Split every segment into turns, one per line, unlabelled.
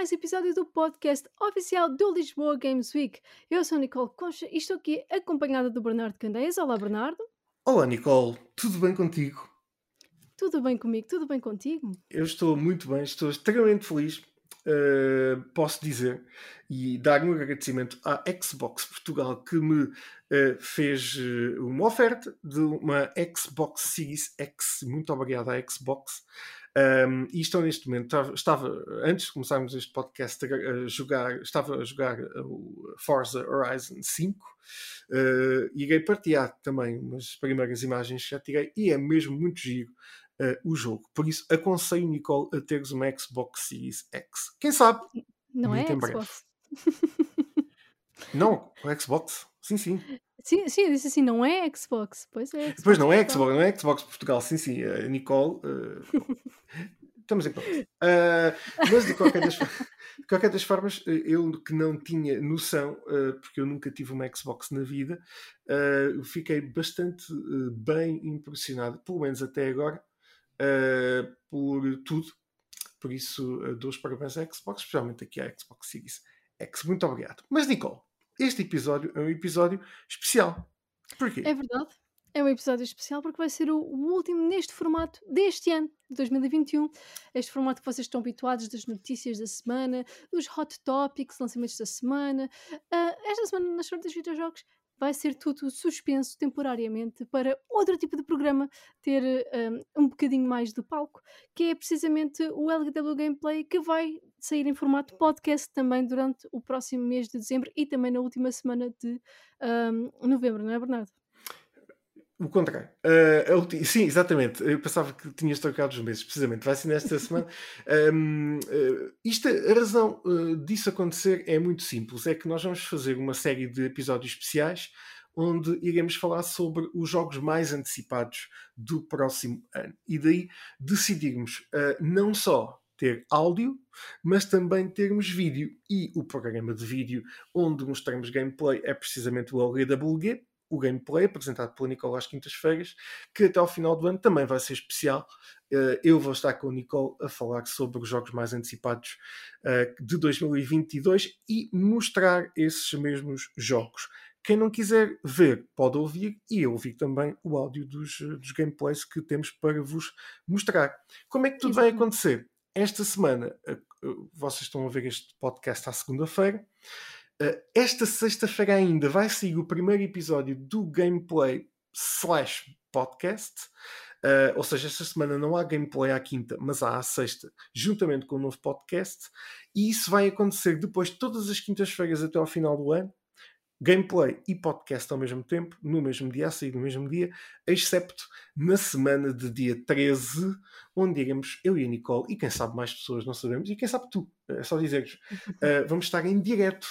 mais episódio do podcast oficial do Lisboa Games Week. Eu sou a Nicole Concha e estou aqui acompanhada do Bernardo Candeias. Olá, Bernardo.
Olá, Nicole. Tudo bem contigo?
Tudo bem comigo? Tudo bem contigo?
Eu estou muito bem, estou extremamente feliz. Uh, posso dizer e dar um agradecimento à Xbox Portugal que me uh, fez uh, uma oferta de uma Xbox Series X. Muito obrigado à Xbox. Um, e estou neste momento, estava, antes de começarmos este podcast, a, jogar, estava a jogar o Forza Horizon 5. Uh, irei partilhar também umas primeiras imagens que já tirei e é mesmo muito giro uh, o jogo. Por isso, aconselho, Nicole, a teres uma Xbox Series X. Quem sabe?
Não é Xbox.
Não, o Xbox. Sim, sim.
Sim, sim, eu disse assim, não é Xbox. Pois é Xbox.
Pois não é Xbox, não é Xbox Portugal. Sim, sim. Uh, Nicole. Uh, estamos em conta. Uh, mas de qualquer, das, de qualquer das formas, eu que não tinha noção, porque eu nunca tive uma Xbox na vida, fiquei bastante bem impressionado, pelo menos até agora, por tudo. Por isso, dou os parabéns à Xbox, especialmente aqui à Xbox Series X. Muito obrigado. Mas, Nicole, este episódio é um episódio especial. Porquê?
É verdade. É um episódio especial porque vai ser o, último neste formato deste ano, de 2021. Este formato que vocês estão habituados das notícias da semana, dos hot topics, lançamentos da semana. Uh, esta semana, nas sortes dos videojogos, vai ser tudo suspenso temporariamente para outro tipo de programa ter um, um bocadinho mais de palco, que é precisamente o LGW Gameplay, que vai sair em formato podcast também durante o próximo mês de dezembro e também na última semana de um, novembro, não é, Bernardo?
O contrário. Uh, sim, exatamente. Eu pensava que tinhas trocado os meses, precisamente. Vai ser nesta semana. Um, uh, isto, a razão uh, disso acontecer é muito simples. É que nós vamos fazer uma série de episódios especiais onde iremos falar sobre os jogos mais antecipados do próximo ano. E daí decidirmos não só ter áudio, mas também termos vídeo. E o programa de vídeo onde mostramos gameplay é precisamente o LGWG, o gameplay apresentado pela Nicole às quintas-feiras, que até ao final do ano também vai ser especial. Eh, eu vou estar com o Nicole a falar sobre os jogos mais antecipados eh, de 2022 e mostrar esses mesmos jogos. Quem não quiser ver, pode ouvir e eu ouvir também o áudio dos, dos gameplays que temos para vos mostrar. Como é que tudo vai acontecer? Esta semana, eh, vocês estão a ver este podcast à segunda-feira. Uh, esta sexta-feira ainda vai sair o primeiro episódio do gameplay slash podcast. Uh, ou seja, esta semana não há gameplay à quinta, mas há à sexta, juntamente com o um novo podcast. E isso vai acontecer depois de todas as quintas-feiras até ao final do ano. Gameplay e podcast ao mesmo tempo, no mesmo dia, a sair no mesmo dia, excepto na semana de dia 13, onde iremos eu e a Nicole, e quem sabe mais pessoas, não sabemos, e quem sabe tu, é só dizer-vos, uh, vamos estar em direto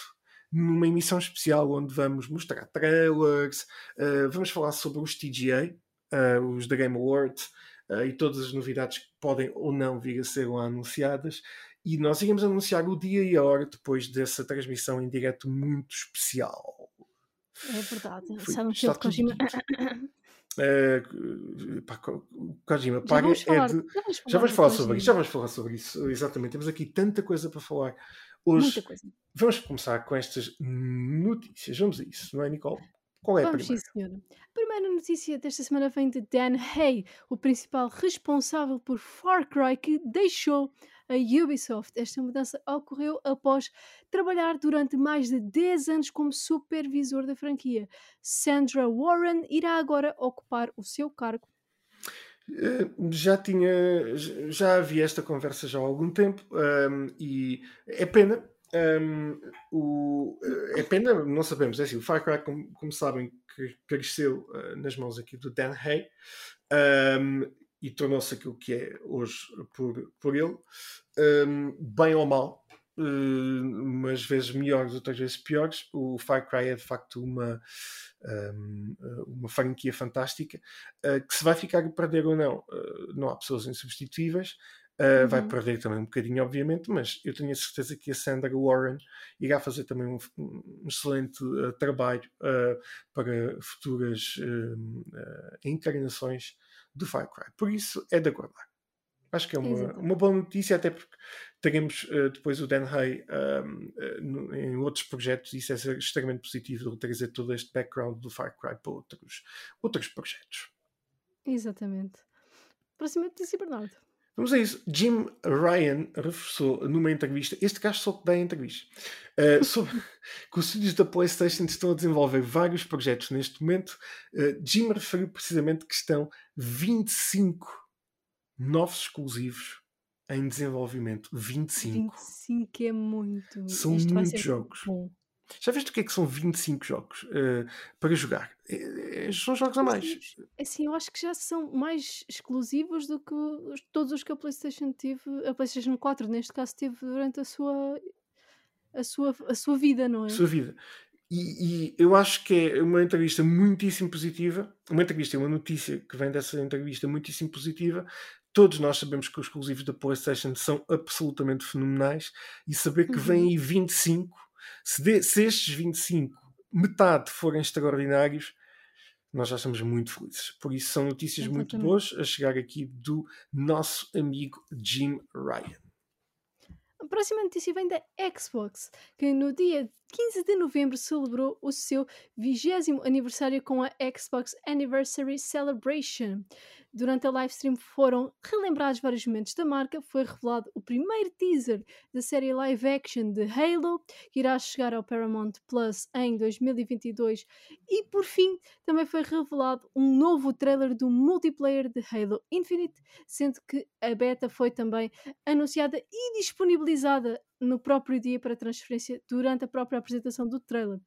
numa emissão especial onde vamos mostrar trailers, uh, vamos falar sobre os TGA, uh, eh, os da Game Awards, uh, e todas as novidades que podem ou não vir a ser lá anunciadas. E nós iremos anunciar o dia e a hora depois dessa transmissão em direto muito especial.
É verdade. Sabe que Kojima.
Uh, pá, Kojima, paga é de. Já vamos falar, já vamos falar sobre isso, já vamos falar sobre isso, exatamente. Temos aqui tanta coisa para falar Hoje vamos começar com estas notícias. Vamos a isso, não é, Nicole? Qual é
Vamos,
a primeira?
sim, senhora. A primeira notícia desta semana vem de Dan Hay, o principal responsável por Far Cry, que deixou a Ubisoft. Esta mudança ocorreu após trabalhar durante mais de 10 anos como supervisor da franquia. Sandra Warren irá agora ocupar o seu cargo
já tinha, já havia esta conversa já há algum tempo um, e é pena. Um, o, é pena, não sabemos. É assim, o Far Cry, como, como sabem, cresceu uh, nas mãos aqui do Dan Hay um, e tornou-se aquilo que é hoje por, por ele, bem ou mal, uh, umas vezes melhores, outras vezes piores. O Far Cry é de facto uma um, uma franquia fantástica, uh, que se vai ficar a perder ou não, uh, não há pessoas insubstituíveis. Uh, uhum. Vai perder também um bocadinho, obviamente, mas eu tenho a certeza que a Sandra Warren irá fazer também um, um excelente trabalho para futuras encarnações do Far Cry. Por isso, é de aguardar. Acho que é uma, uma boa notícia, até porque teremos uh, depois o Dan Hay um, uh, em outros projetos, e isso é extremamente positivo de trazer todo este background do Far Cry para outros, outros projetos.
Exatamente. Próxima notícia, Bernardo.
Vamos a isso. Jim Ryan reforçou numa entrevista, este caso só dá entrevista, uh, sobre que os estúdios da PlayStation estão a desenvolver vários projetos neste momento. Uh, Jim referiu precisamente que estão 25 novos exclusivos em desenvolvimento. 25.
25 é muito.
São muitos jogos. Bom. Já viste o que é que são 25 jogos uh, para jogar? É, são jogos a mais.
Assim, eu acho que já são mais exclusivos do que os, todos os que a PlayStation teve, a PlayStation 4, neste caso, teve durante a sua, a sua, a sua vida, não é? A
sua vida. E, e, eu acho que é uma entrevista muitíssimo positiva. Uma entrevista, uma notícia que vem dessa entrevista muitíssimo positiva. Todos nós sabemos que os exclusivos da PlayStation são absolutamente fenomenais e saber que uhum. vem aí 25 se, de, se estes 25, metade forem extraordinários, nós já estamos muito felizes. Por isso são notícias Exatamente. muito boas a chegar aqui do nosso amigo Jim Ryan.
A próxima notícia vem da Xbox, que no dia 15 de novembro celebrou o seu 20 aniversário com a Xbox Anniversary Celebration. Durante a livestream foram relembrados vários momentos da marca, foi revelado o primeiro teaser da série live action de Halo, que irá chegar ao Paramount Plus em 2022, e por fim também foi revelado um novo trailer do multiplayer de Halo Infinite, sendo que a beta foi também anunciada e disponibilizada no próprio dia para transferência durante a própria apresentação do trailer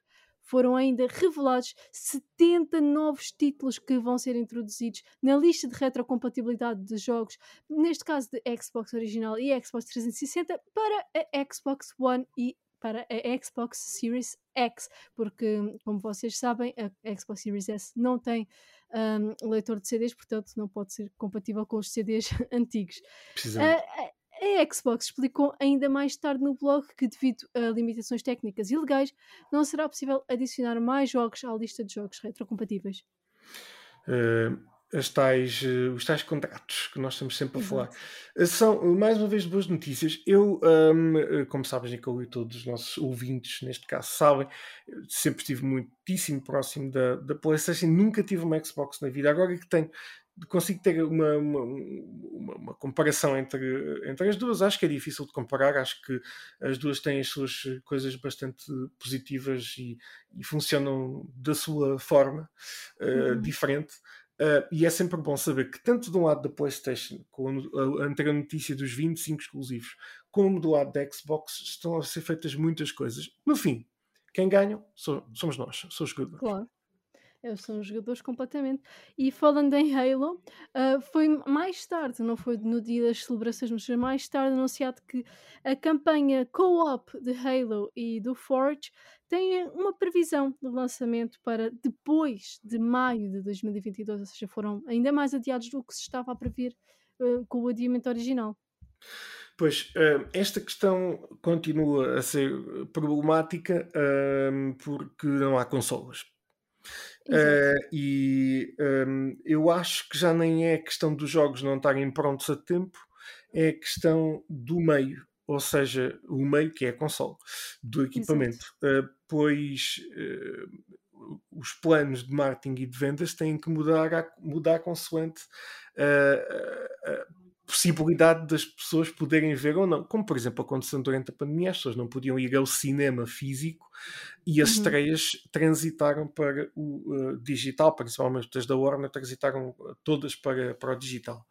foram ainda revelados 70 novos títulos que vão ser introduzidos na lista de retrocompatibilidade de jogos, neste caso de Xbox original e Xbox 360, para a Xbox One e para a Xbox Series X, porque, como vocês sabem, a Xbox Series S não tem um, leitor de CDs, portanto não pode ser compatível com os CDs antigos. Uh, a Xbox explicou ainda mais tarde no blog que, devido a limitações técnicas e legais, não será possível adicionar mais jogos à lista de jogos retrocompatíveis.
Uh, as tais, uh, os tais contratos que nós estamos sempre a falar uh, são, mais uma vez, boas notícias. Eu, um, como sabes, Nicole, e todos os nossos ouvintes, neste caso, sabem, sempre estive muitíssimo próximo da, da PlayStation, nunca tive uma Xbox na vida. Agora que tenho consigo ter uma, uma, uma, uma, comparação entre, entre as duas. Acho que é difícil de comparar, acho que as duas têm as suas coisas bastante positivas e, e funcionam da sua forma uh, uhum. diferente. Uh, e é sempre bom saber que, tanto do lado da PlayStation, com a, anterior notícia dos 25 exclusivos, como do lado da Xbox, estão a ser feitas muitas coisas. No fim, quem ganha somos nós, são os.
Claro. Eu são jogadores completamente. E falando em Halo, uh, foi mais tarde, não foi no dia das celebrações, mas foi mais tarde anunciado que a campanha co-op de Halo e do Forge tem uma previsão de lançamento para depois de maio de 2022, ou seja, foram ainda mais adiados do que se estava a prever uh, com o adiamento original.
Pois, esta questão continua a ser problemática porque não há consolas. Uh, e um, eu acho que já nem é questão dos jogos não estarem prontos a tempo, é questão do meio, ou seja, o meio que é a console, do equipamento. Uh, pois uh, os planos de marketing e de vendas têm que mudar, a, mudar consoante possibilidade das pessoas poderem ver ou não. Como, por exemplo, aconteceu durante a pandemia, as pessoas não podiam ir ao cinema físico e as uhum. estreias transitaram para o uh, digital, principalmente as da Warner, transitaram todas para, para o digital.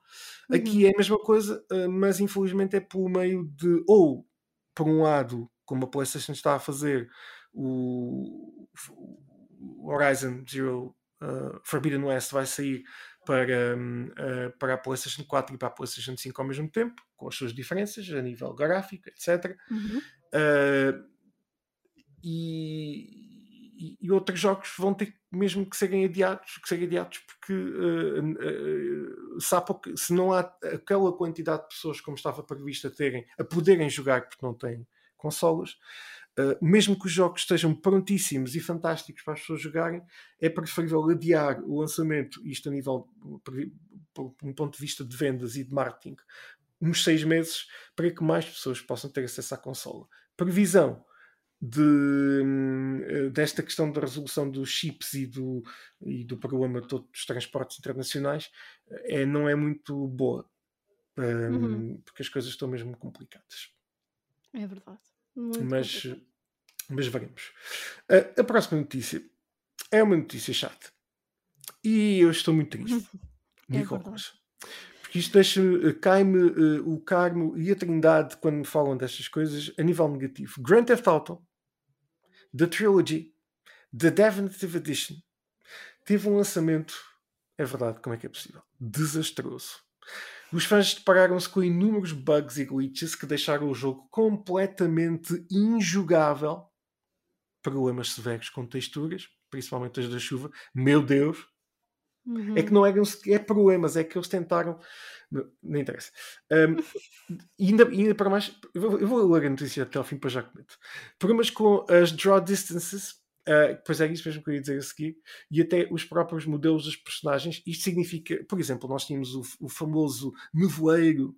Uhum. Aqui é a mesma coisa, uh, mas infelizmente é por meio de, ou, por um lado, como a PlayStation está a fazer, o, o Horizon Zero uh, Forbidden West vai sair para, uh, para a PlayStation 4 e para a PlayStation 5 ao mesmo tempo, com as suas diferenças a nível gráfico, etc. Uhum. Uh, e, e, outros jogos vão ter mesmo que serem adiados, que serem adiados porque uh, uh, que se não há aquela quantidade de pessoas como estava previsto a terem, a poderem jogar porque não têm consolas, Uh, mesmo que os jogos estejam prontíssimos e fantásticos para as pessoas jogarem, é preferível adiar o lançamento, isto a nível, por um ponto de vista de vendas e de marketing, uns seis meses para que mais pessoas possam ter acesso à consola. Previsão de, hum, desta questão da resolução dos chips e do, e do problema todo dos transportes internacionais é, não é muito boa. Um, uhum. Porque as coisas estão mesmo complicadas.
É verdade. Muito
mas, mas veremos. A, a próxima notícia é uma notícia chata. E eu estou muito triste. é Nicolas. Porque isto deixa cai-me uh, o carmo e a trindade quando me falam destas coisas a nível negativo. Grand Theft Auto, The Trilogy, The Definitive Edition, teve um lançamento, é verdade, como é que é possível? Desastroso. Os fãs depararam-se com inúmeros bugs e glitches que deixaram o jogo completamente injogável. Problemas severos com texturas, principalmente as da chuva. Meu Deus! Uhum. É que não eram sequer problemas, é que eles tentaram. Não, interessa. Um, e ainda, ainda para mais, eu vou, eu vou ler a notícia até ao fim para já comento. Problemas com as draw distances, uh, pois é isso mesmo que eu ia dizer a seguir, e até os próprios modelos dos personagens. Isto significa, por exemplo, nós tínhamos o, o famoso nevoeiro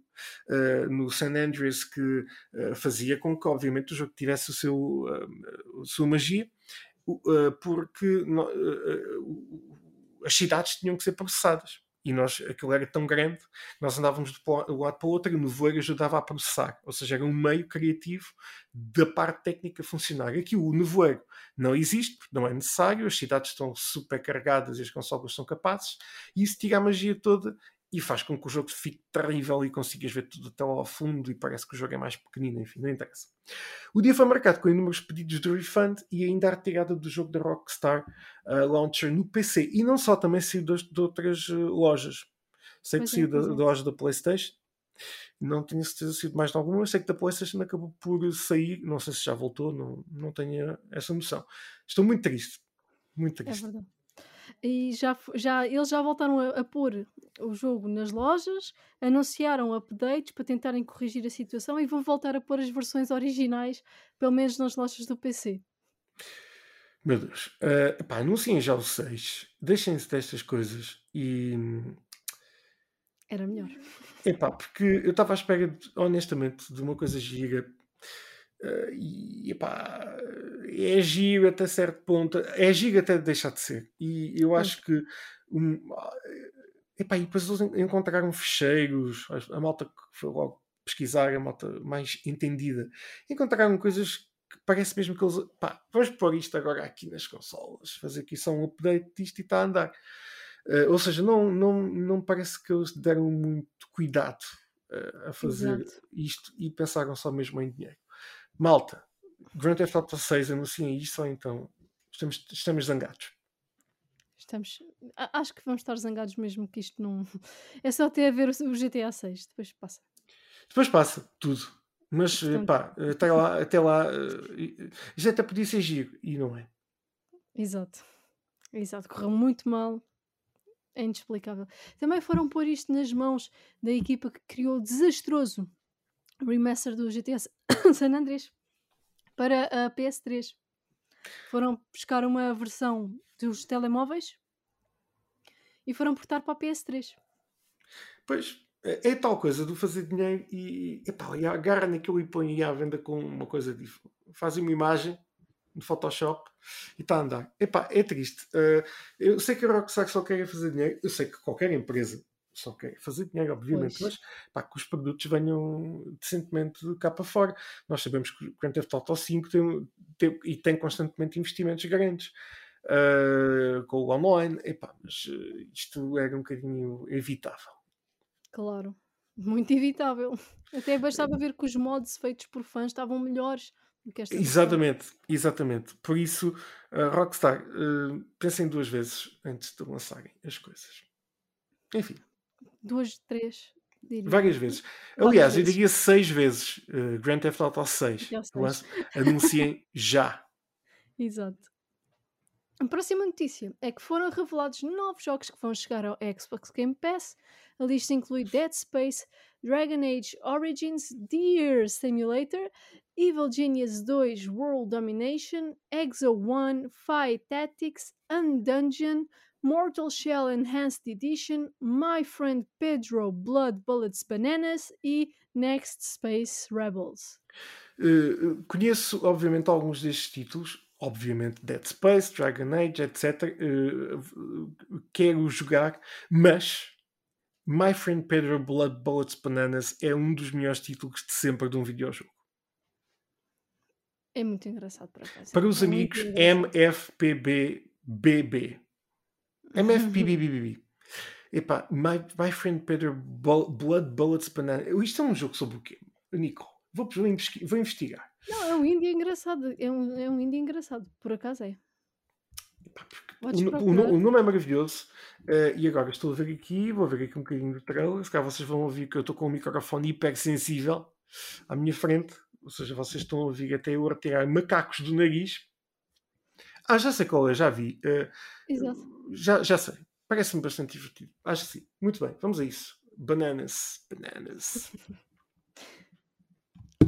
uh, no San Andreas que uh, fazia com que, obviamente, o jogo tivesse o seu, a sua magia porque as cidades tinham que ser processadas. E nós, aquilo era tão grande, nós andávamos de um lado para o outro e o nevoeiro ajudava a processar. Ou seja, era um meio criativo da parte técnica funcionar. Aqui o nevoeiro não existe, não é necessário, as cidades estão super carregadas e as consolas são capazes, e isso tira a magia toda e faz com que o jogo fique terrível e consigas ver tudo até lá ao fundo e parece que o jogo é mais pequenino, enfim, não interessa. O dia foi marcado com inúmeros pedidos de refund e ainda a retirada do jogo da Rockstar uh, Launcher no PC e não só, também saiu de, de outras uh, lojas. Sei que é, saiu da, é. da, loja da PlayStation, não tenho certeza se de mais de alguma, mas sei que da PlayStation acabou por sair, não sei se já voltou, não, não tenho essa noção. Estou muito triste, muito é triste. É verdade.
E já, já, eles já voltaram a, a pôr o jogo nas lojas, anunciaram updates para tentarem corrigir a situação e vão voltar a pôr as versões originais, pelo menos nas lojas do PC.
Meu Deus. Uh, epá, anunciem já o 6. Deixem-se destas coisas e.
Era melhor.
Epá, porque eu estava à espera, de, honestamente, de uma coisa gira Uh, e epá, é giro até certo ponto, é giro até deixar de ser. E eu acho que um, epá, e depois eles encontraram fecheiros, a, a malta que foi logo pesquisar, a malta mais entendida, encontraram coisas que parece mesmo que eles pá, vamos pôr isto agora aqui nas consolas, fazer aqui só um update disto e está a andar. Uh, ou seja, não, não, não parece que eles deram muito cuidado uh, a fazer Exato. isto e pensaram só mesmo em dinheiro. Malta, Grand Theft Auto 6 anunciem isso ou então estamos, estamos zangados.
Estamos, acho que vamos estar zangados mesmo que isto não. É só até a ver o GTA 6, depois passa.
Depois passa, tudo. Mas Portanto... pá, até lá, até lá já até podia ser giro e não é.
Exato, exato, correu muito mal, é inexplicável. Também foram pôr isto nas mãos da equipa que criou o desastroso remaster do GTA San Andreas para a PS3. Foram buscar uma versão dos telemóveis e foram portar para a PS3.
Pois, é, é tal coisa do fazer dinheiro e, epá, e agarra naquilo e põe à venda com uma coisa diferente. Fazem uma imagem no Photoshop e está a andar. Epá, é triste. Uh, eu sei que a Rockstar só quer fazer dinheiro. Eu sei que qualquer empresa só quer fazer dinheiro, obviamente, pois. mas pá, que os produtos venham decentemente cá para fora. Nós sabemos que o Grand Theft Auto 5 tem, tem, e tem constantemente investimentos grandes uh, com o online, Epá, mas uh, isto era um bocadinho evitável.
Claro, muito evitável. Até bastava ver que os mods feitos por fãs estavam melhores do que esta
Exatamente, versão. exatamente. Por isso, uh, Rockstar, uh, pensem duas vezes antes de lançarem as coisas. Enfim
duas, três.
Diria. Várias vezes. Aliás, eu diria seis vezes uh, Grand Theft Auto 6. Anunciem já.
Exato. A próxima notícia é que foram revelados novos jogos que vão chegar ao Xbox Game Pass. A lista inclui Dead Space, Dragon Age Origins, Deer Simulator, Evil Genius 2 World Domination, Exo 1, Fight Tactics, Undungeon, Mortal Shell Enhanced Edition, My Friend Pedro Blood Bullets Bananas e Next Space Rebels.
Uh, conheço, obviamente, alguns destes títulos, obviamente Dead Space, Dragon Age, etc. Uh, quero jogar, mas My Friend Pedro Blood Bullets Bananas é um dos melhores títulos de sempre de um videojogo.
É muito engraçado para.
Para os
é
amigos, MFPBBB. MFPBBB. Epá, my, my Friend Pedro Blood Bullets Bananas. Isto é um jogo sobre o quê? Nico, vou, vou, investigar.
Não, é um indie engraçado. É um, é um indie engraçado, por acaso é.
O, o, o, nome é maravilhoso uh, e agora estou a ver aqui, vou ver aqui um bocadinho do trailer. Se calhar vocês vão ouvir que eu estou com um microfone hipersensível à minha frente, ou seja, vocês estão a ouvir até eu retirar macacos do nariz. Ah, já sei qual é, já vi. Uh,
Exato.
Já, já sei, parece-me bastante divertido. Acho que sim. Muito bem, vamos a isso. Bananas, bananas.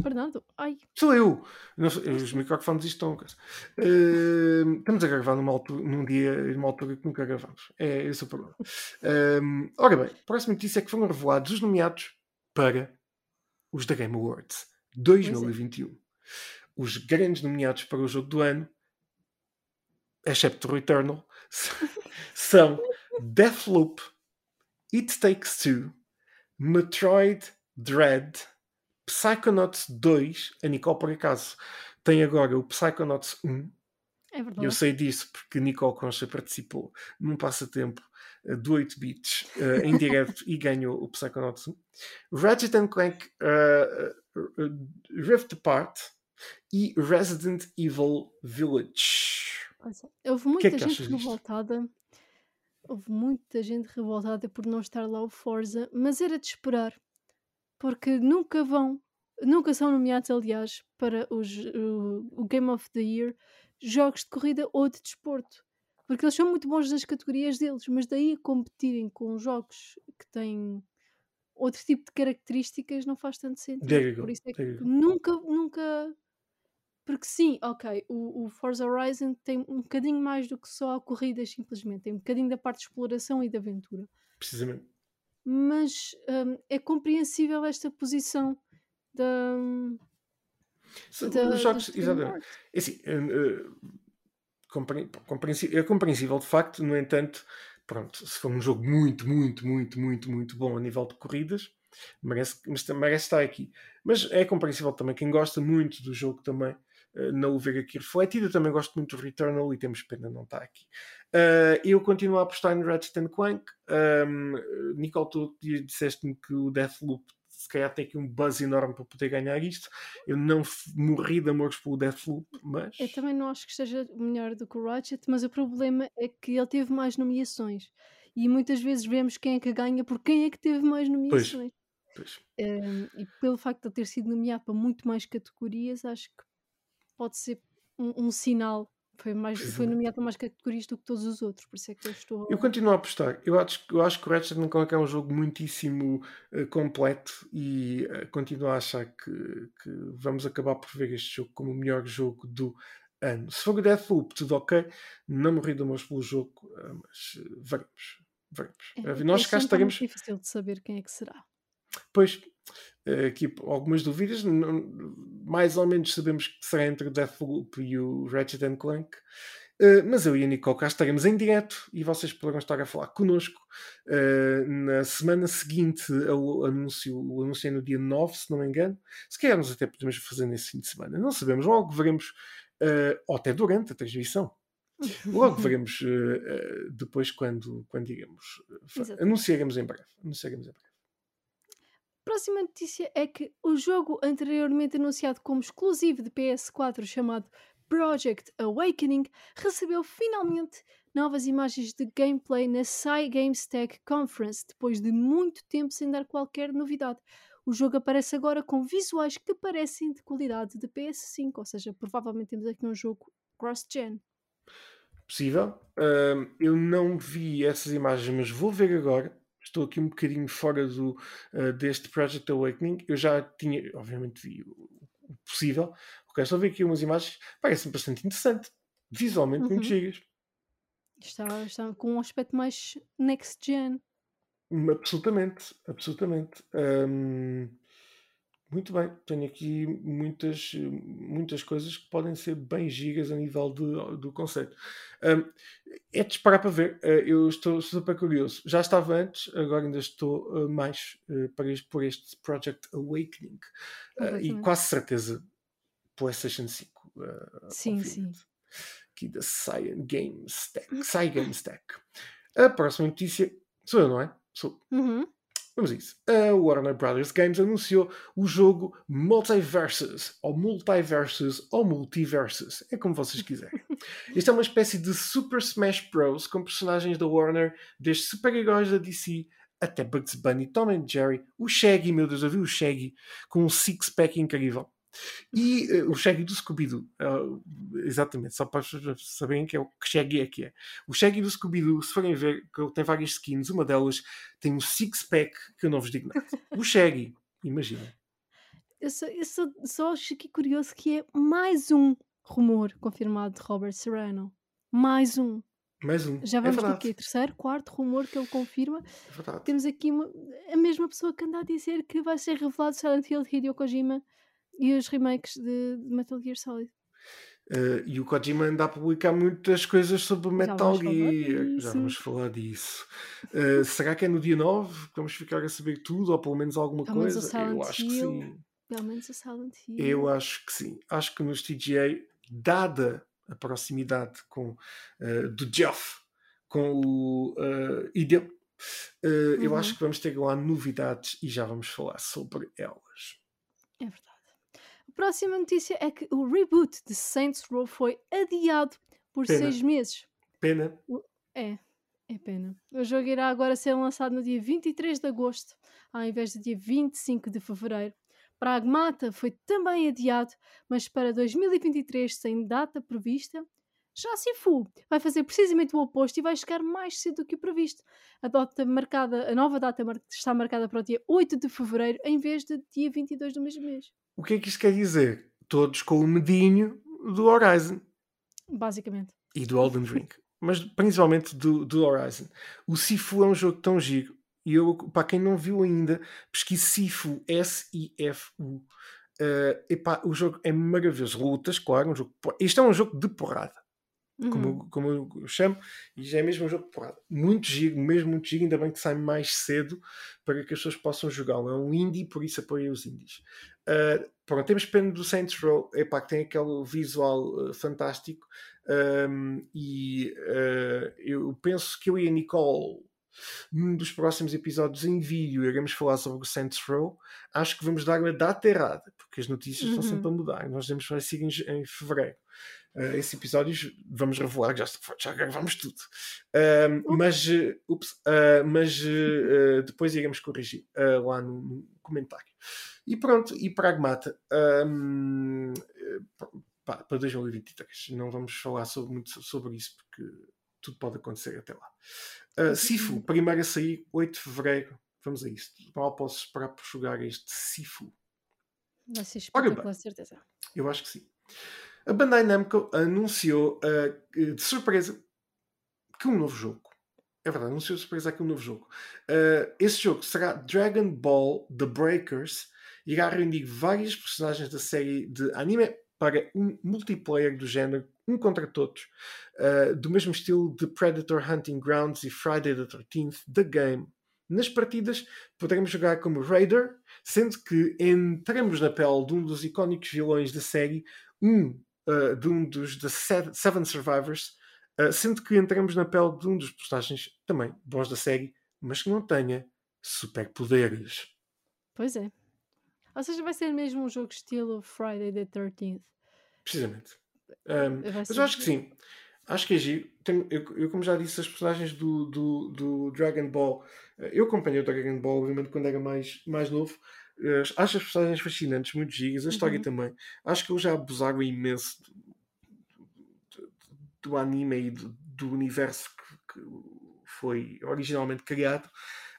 Fernando, ai.
Sou eu. os microfones estão. Uh, estamos a gravar numa altura, num dia, numa altura que nunca gravamos. É esse o problema. Uh, ora bem, a próxima notícia é que foram revelados os nomeados para os da Game Awards 2021. É. Os grandes nomeados para o jogo do ano, excepto o Eternal, são Deathloop, It Takes Two, Metroid Dread. Psychonauts 2, a Nicole por acaso tem agora o Psychonauts 1.
É verdade.
Eu sei disso porque Nicole Concha participou num passatempo uh, do 8 bits uh, em direto e ganhou o Psychonauts 1. Ratchet Clank uh, Rift Apart e Resident Evil Village.
Houve muita que é que gente revoltada. Houve muita gente revoltada por não estar lá o Forza, mas era de esperar porque nunca vão, nunca são nomeados, aliás, para os, o, o Game of the Year jogos de corrida ou de desporto. Porque eles são muito bons nas categorias deles, mas daí a competirem com jogos que têm outro tipo de características não faz tanto sentido. Por isso é que nunca, nunca. Porque sim, ok, o, o, Forza Horizon tem um bocadinho mais do que só a corrida, simplesmente. Tem um bocadinho da parte de exploração e de aventura.
Precisamente
mas um, é compreensível esta posição da.
da jogos, exatamente. É assim, uh, é compreensível de facto, no entanto, pronto, se for um jogo muito, muito, muito, muito, muito bom a nível de corridas, merece, merece estar aqui. Mas é compreensível também quem gosta muito do jogo também não o ver aqui refletido. Eu também gosto muito do Returnal e temos pena não estar aqui. Uh, eu continuo a apostar no Ratchet Clank. Um, Nicole, tu disseste-me que o Deathloop se calhar tem aqui um buzz enorme para poder ganhar isto. Eu não morri de amores pelo Deathloop, mas.
Eu também não acho que esteja melhor do que o Ratchet, mas o problema é que ele teve mais nomeações. E muitas vezes vemos quem é que ganha por quem é que teve mais nomeações.
Pois.
Um, e pelo facto de ele ter sido nomeado para muito mais categorias, acho que pode ser um, um sinal foi, mais, foi nomeado para mais categorias do que todos os outros, por isso é que eu estou.
Eu continuo a apostar. Eu acho, eu acho que o Ratchet Clank é um jogo muitíssimo uh, completo e uh, continuo a achar que, que, vamos acabar por ver este jogo como o melhor jogo do ano. Se for o Deathloop, tudo ok. Não morri de amor pelo jogo, uh, mas veremos. veremos.
É, Nós é cá estaremos. É difícil de saber quem é que será.
Pois, aqui algumas dúvidas. Mais ou menos sabemos que será entre o Deathloop e o Ratchet Clank. Uh, mas eu e a Nicole cá estaremos em direto e vocês poderão estar a falar connosco uh, na semana seguinte ao anúncio, o anúncio é no dia 9, se não me engano. Se calhar até podemos fazer nesse fim de semana, não sabemos. Logo veremos, ou até durante a transmissão. Logo veremos depois quando, quando digamos. Anunciaremos em breve. Anunciaremos em breve.
Próxima notícia é que o jogo anteriormente anunciado como exclusivo de PS4 chamado Project Awakening recebeu finalmente novas imagens de gameplay na Psy Games Tech Conference depois de muito tempo sem dar qualquer novidade. O jogo aparece agora com visuais que parecem de qualidade de PS5, ou seja, provavelmente temos aqui um jogo cross-gen.
Possível. Uh, eu não vi essas imagens, mas vou ver agora estou aqui um bocadinho fora do, uh, deste Project Awakening. Eu já tinha, obviamente, vi o, possível. Ok, só vi aqui umas imagens, parece bastante interessante. Visualmente, uhum. muito gigas.
Está, está com um aspecto mais next gen.
Hum, Absolutamente, absolutamente. Muito bem, tenho aqui muitas, muitas coisas que podem ser bem gigas a nível do, do conceito. Hum, é de esperar para ver, eh, eu estou super curioso. Já estava antes, agora ainda estou eh, mais eh, para este, por este Project Awakening. Eh, e quase certeza PlayStation 5. eh,
Sim, sim.
Aqui da Cyan Game Stack. Cyan Stack. A próxima notícia sou eu, não é? Sou.
Uhum.
Vamos a isso. A Warner Brothers Games anunciou o jogo Multiversus, ou Multiversus, ou Multiversus. É como vocês quiserem. Isto é uma espécie de Super Smash Bros. com personagens da Warner, desde super-heróis da DC até Bugs Bunny, Tom and Jerry, o Shaggy, meu Deus, eu vi o Shaggy com um six-pack incrível. E eh, o Shaggy do Scooby-Doo. eh, exatamente, só para saberem que é o que Shaggy é que é. O Shaggy do Scooby-Doo, se forem ver, que ele tem várias skins, uma delas tem um six-pack que eu não vos digo nada. O Shaggy, imagina.
Eu só, eu só, só acho aqui curioso que é mais um rumor confirmado de Robert Serrano. Mais um.
Mais um.
Já
é
vamos
verdade.
quê? Terceiro, quarto rumor que ele confirma.
É verdade.
Temos aqui uma- a mesma pessoa que anda a dizer que vai ser revelado Silent Hill de Hideo Kojima e os remakes de, de Metal Gear Solid.
Eh, e o Kojima anda a publicar muitas coisas sobre Metal Gear. Já vamos falar disso. Eh, será que é no dia 9 que vamos ficar a saber tudo, ou pelo menos alguma
Pelo menos o
coisa? Eu
Silent
acho que
Hill.
sim.
Pelo menos a Silent Hill.
Eu acho que sim. Acho que nos TGA, dada a proximidade com, eh, do Geoff com o uh, eh, eu
Uhum.
acho que vamos ter lá novidades e já vamos falar sobre elas.
É verdade. A próxima notícia é que o reboot de Saints Row foi adiado por
Pena.
seis meses.
Pena.
É, é pena. O jogo irá agora ser lançado no dia 23 de agosto, ao invés do dia 25 de fevereiro. Pragmata foi também adiado, mas para 2023 sem data prevista. Já Sifu vai fazer precisamente o oposto e vai chegar mais cedo do que o previsto. A, data marcada, a nova data está marcada para o dia 8 de fevereiro, em vez de dia 22 do mesmo mês.
O que é que isto quer dizer? Todos com o medinho do Horizon
Basicamente.
e do Elden Ring, mas principalmente do, do Horizon. O Sifu é um jogo tão giro. E eu, para quem não viu ainda, pesquise Sifu, S-I-F-U. Uh, epá, o jogo é maravilhoso. Lutas, claro. Um jogo, isto é um jogo de porrada. Como,
Uhum.
eu- como eu chamo, e já é mesmo um jogo. Muito giro, mesmo muito giro, ainda bem que sai mais cedo para que as pessoas possam jogá-lo. É um indie, por isso apoia os indies. Uh, pronto, temos pena do Saints Row, epá, que tem aquele visual uh, fantástico. Um, e uh, eu penso que eu e a Nicole, num dos próximos episódios em vídeo, iremos falar sobre o Saints Row. Acho que vamos dar a data errada, porque as notícias estão
Uhum.
sempre a mudar. Nós vai seguir em, em fevereiro. Uh, esses episódios vamos revelar, já, já gravamos tudo.
Ups.
mas uh, ups, uh, mas uh, uh, depois iremos corrigir uh, lá no, no comentário. E pronto, e Pragmata um, uh, pá, para 2023. Não vamos falar sobre, muito so- sobre isso porque tudo pode acontecer até lá. Uh, Sifu, primeiro a sair, 8 de fevereiro. Vamos a isso. Mal posso esperar por jogar este Sifu.
Vai ser espetacular, certeza.
Eu acho que sim. A Bandai Namco anunciou uh, de surpresa que um novo jogo. É verdade, anunciou de surpresa que um novo jogo. Uh, esse jogo será Dragon Ball The Breakers. Irá reunir vários personagens da série de anime para um multiplayer do género, um contra todos, uh, do mesmo estilo de Predator Hunting Grounds e Friday the 13th, The Game. Nas partidas poderemos jogar como Raider, sendo que entramos na pele de um dos icónicos vilões da série, um uh, de um dos The Se- Seven Survivors, uh, sendo que entramos na pele de um dos personagens também bons da série, mas que não tenha superpoderes.
Pois é. Ou seja, vai ser mesmo um jogo estilo Friday the 13th.
Precisamente. Um, mas eu acho que sim. Acho que é giro. Tenho- eu, eu, como já disse, as personagens do, do, do Dragon Ball, eh, eu acompanhei o Dragon Ball, obviamente, quando era mais, mais novo. Acho as personagens fascinantes, muito gigas, a história
Uhum.
também. Acho que eles já abusaram imenso do, do- do anime e do, do universo que, que foi originalmente criado.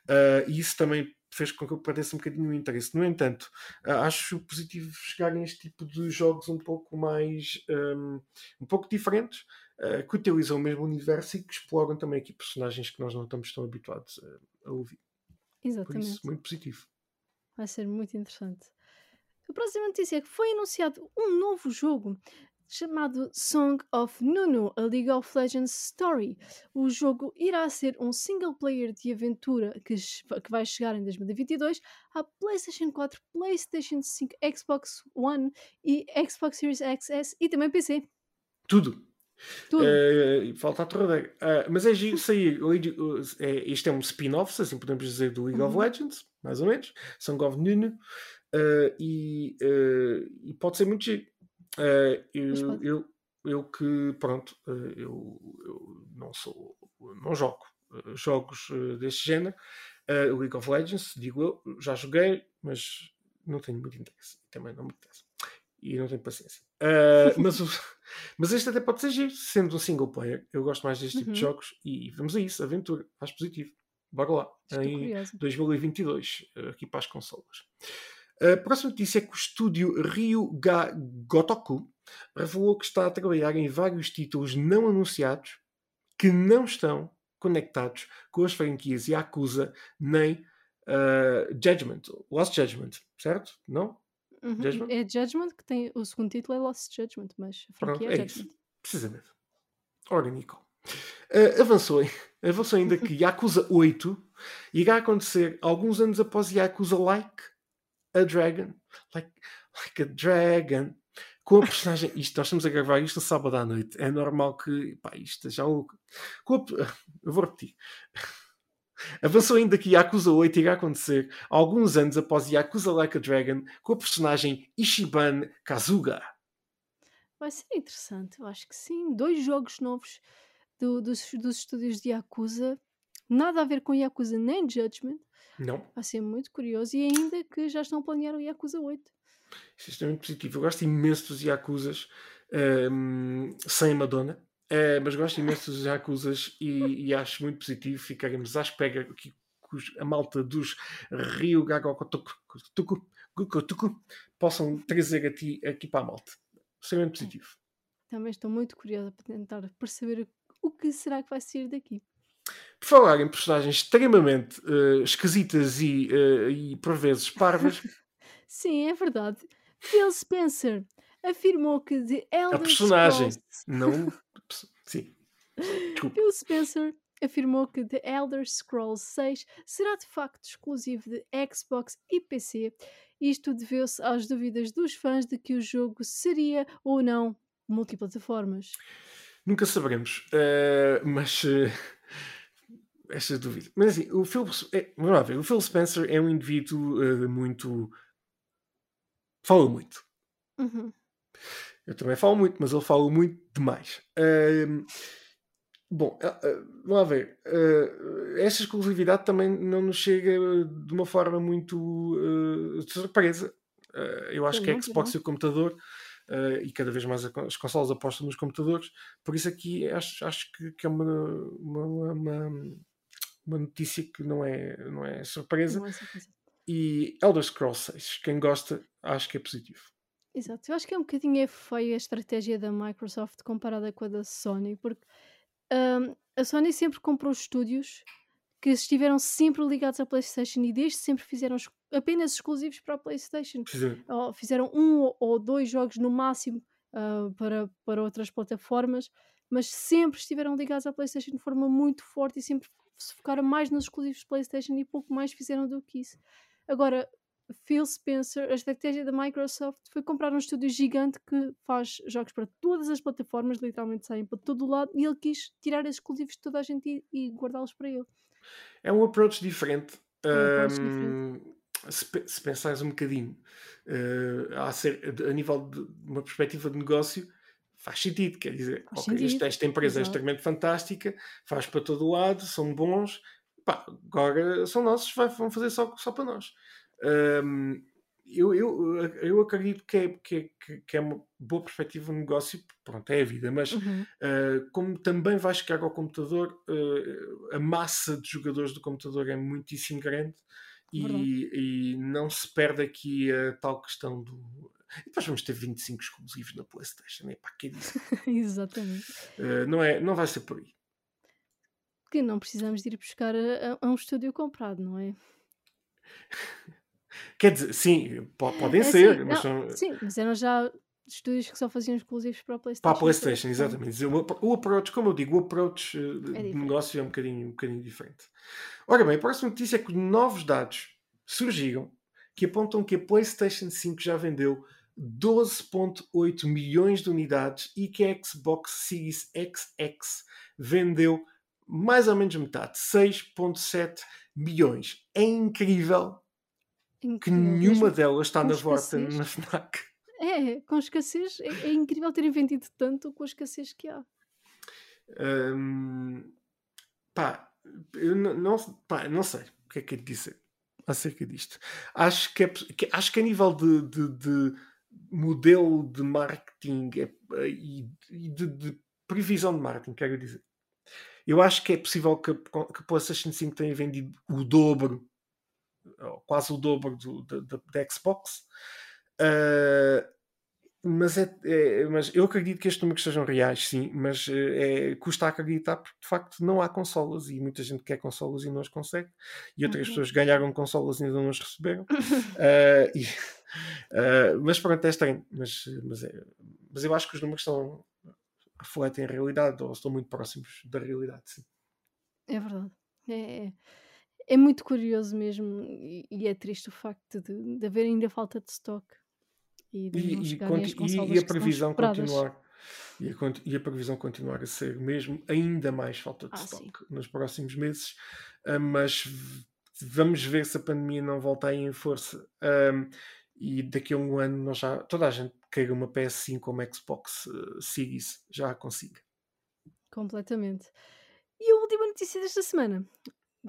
Uh, e isso também fez com que eu perdesse um bocadinho o interesse. No entanto, acho positivo chegarem a este tipo de jogos um pouco mais um, um pouco diferentes, uh, que utilizam o mesmo universo e que exploram também aqui personagens que nós não estamos tão habituados a, a ouvir.
Exatamente. Por isso,
muito positivo.
Vai ser muito interessante. A próxima notícia é que foi anunciado um novo jogo chamado Song of Nunu, a League of Legends Story. O jogo irá ser um single player de aventura que, que vai chegar em 2022 à PlayStation 4, PlayStation 5, Xbox One e Xbox Series XS e também PC.
Tudo. Tudo. Uh, falta a torradeira. Uh, mas é giro sair. É, isto é um spin-off, assim podemos dizer, do League uhum. of Legends, mais ou menos. Song of Nunu. Uh, e, e pode ser muito giro. Uh, eu, eu, eu, que, pronto, uh, eu, eu, não sou, não jogo uh, jogos deste género. League of Legends, digo eu, já joguei, mas não tenho muito interesse. Também não me interessa. E não tenho paciência. mas, mas este até pode ser giro, sendo um single player. Eu gosto mais deste uhum. tipo de uhum. jogos e vamos a isso, aventura, faz positivo. Bora lá, Estou em curiosa. 2022, aqui para as consolas. A próxima notícia é que o estúdio Ryuga Gotoku revelou que está a trabalhar em vários títulos não anunciados que não estão conectados com as franquias Yakuza nem uh, Judgment, Lost Judgment, certo? Não?
Uhum. Judgment? É Judgment que tem o segundo título é Lost Judgment, mas a franquia Pronto, é, é Judgment. Isso.
Precisamente. Ora, Nico. Uh, avançou, avançou ainda que Yakuza 8 irá acontecer alguns anos após Yakuza Like a Dragon, like, like a Dragon, com a personagem. Isto, nós estamos a gravar isto no sábado à noite. É normal que. Pá, isto já. Com a, eu vou repetir. Avançou ainda que Yakuza 8 irá acontecer alguns anos após Yakuza Like a Dragon com a personagem Ishiban Kazuga.
Vai ser interessante, eu acho que sim. Dois jogos novos do, dos, dos estúdios de Yakuza. Nada a ver com Yakuza nem Judgment.
Não.
Vai ser muito curioso. E ainda que já estão a planear o Yakuza 8.
Isso é extremamente positivo. Eu gosto imenso dos Yakuzas um, sem Madonna. É, mas gosto imenso dos Yakuzas e, e, acho muito positivo ficaremos à espera que, a malta dos Rio Gagokotuku possam trazer a ti aqui para a malta. Extremamente positivo.
Também estou muito curiosa para tentar perceber o que será que vai sair daqui.
Por falar em personagens extremamente uh, esquisitas e, uh, e por vezes parvas.
Sim, é verdade. Phil Spencer afirmou que The Elder
A personagem, Scrolls... não. Sim.
Desculpa. Phil Spencer afirmou que The Elder Scrolls 6 será de facto exclusivo de Xbox e PC. Isto deveu-se às dúvidas dos fãs de que o jogo seria ou não multiplataformas.
Nunca saberemos, uh, mas uh, estas dúvidas. Mas assim, o Phil, é, vamos ver, o Phil Spencer é um indivíduo uh, muito. fala muito.
Uhum.
Eu também falo muito, mas ele fala muito demais. Uh, bom, vamos ver. Uh, esta exclusividade também não nos chega de uma forma muito de surpresa. eu acho que a Xbox e o computador. E cada vez mais as consolas apostam nos computadores, por isso aqui acho, acho que, que é uma, uma, uma uma notícia que não é, não é surpresa. Não é surpresa. E Elder Scrolls 6, quem gosta, acho que é positivo.
Exato, eu acho que é um bocadinho feia a estratégia da Microsoft comparada com a da Sony, porque um, a Sony sempre comprou estúdios que estiveram sempre ligados à PlayStation e desde sempre fizeram apenas exclusivos para a PlayStation. Ou fizeram um ou dois jogos no máximo uh, para, para outras plataformas, mas sempre estiveram ligados à PlayStation de forma muito forte e sempre se focaram mais nos exclusivos PlayStation e pouco mais fizeram do que isso. Agora, Phil Spencer, a estratégia da Microsoft foi comprar um estúdio gigante que faz jogos para todas as plataformas, literalmente saem para todo o lado, e ele quis tirar os exclusivos de toda a gente e, e guardá-los para ele.
É um approach diferente. É um approach um, diferente. Se, se pensares um bocadinho uh, a, ser, a nível de uma perspectiva de negócio, faz sentido, quer dizer, okay, sentido. esta empresa é Exato. é extremamente fantástica, faz para todo lado, são bons, pá, agora são nossos, vão fazer só, só para nós. Um, eu, eu, eu acredito que é, que, é, que é uma boa perspectiva de negócio, pronto, é a vida, mas uhum. uh, como também vai chegar ao computador, uh, a massa de jogadores do computador é muitíssimo grande e, e, não se perde aqui a tal questão do. E depois vamos ter 25 exclusivos na PlayStation, é para que dizer?
Exatamente.
Uh, não, é, não vai ser por aí.
Que não precisamos de ir buscar a, a um estúdio comprado, não é?
Quer dizer, sim, podem é, ser,
sim,
mas
não,
são...
Sim, mas eram já estúdios que só faziam exclusivos para a PlayStation.
Para a PlayStation, exatamente. O, approach, como eu digo, o approach eh, é de negócio é um bocadinho, um bocadinho diferente. Ora bem, a próxima notícia é que novos dados surgiram que apontam que a PlayStation 5 já vendeu 12,8 milhões de unidades e que a Xbox Series XX vendeu mais ou menos metade, 6,7 milhões. É incrível, incrível. que nenhuma delas está na volta na FNAC.
É, com escassez, é, é, incrível terem vendido tanto com a escassez que há.
Hum, pá, eu não, não, pá, não sei o que é que é de dizer acerca disto. Acho que, é, que acho que a nível de, de, de modelo de marketing é, e, e de, de, previsão de marketing, quero dizer. Eu acho que é possível que, que a PlayStation 5 tenha vendido o dobro, quase o dobro do, da Xbox. Uh, mas, é, é, mas eu acredito que estes números sejam reais, sim, mas eh, é, custa acreditar porque de facto não há consolas e muita gente quer consolas e não as consegue, e outras uhum. pessoas ganharam consolas e ainda não as receberam. uh, e, uh, mas pronto, é estranho, mas, mas, é, mas eu acho que os números são, refletem a realidade ou estão muito próximos da realidade, sim.
É verdade. É, é muito curioso mesmo e, e é triste o facto de, de haver ainda falta de stock e, e,
e, e a previsão continuar e a, e a, previsão continuar a ser mesmo ainda mais falta de ah, stock sim. nos próximos meses, uh, mas vamos ver se a pandemia não volta aí em força um, e daqui a um ano nós já toda a gente queira uma PS5 ou uma Xbox uh, Series já a consiga.
Completamente. E a última notícia desta semana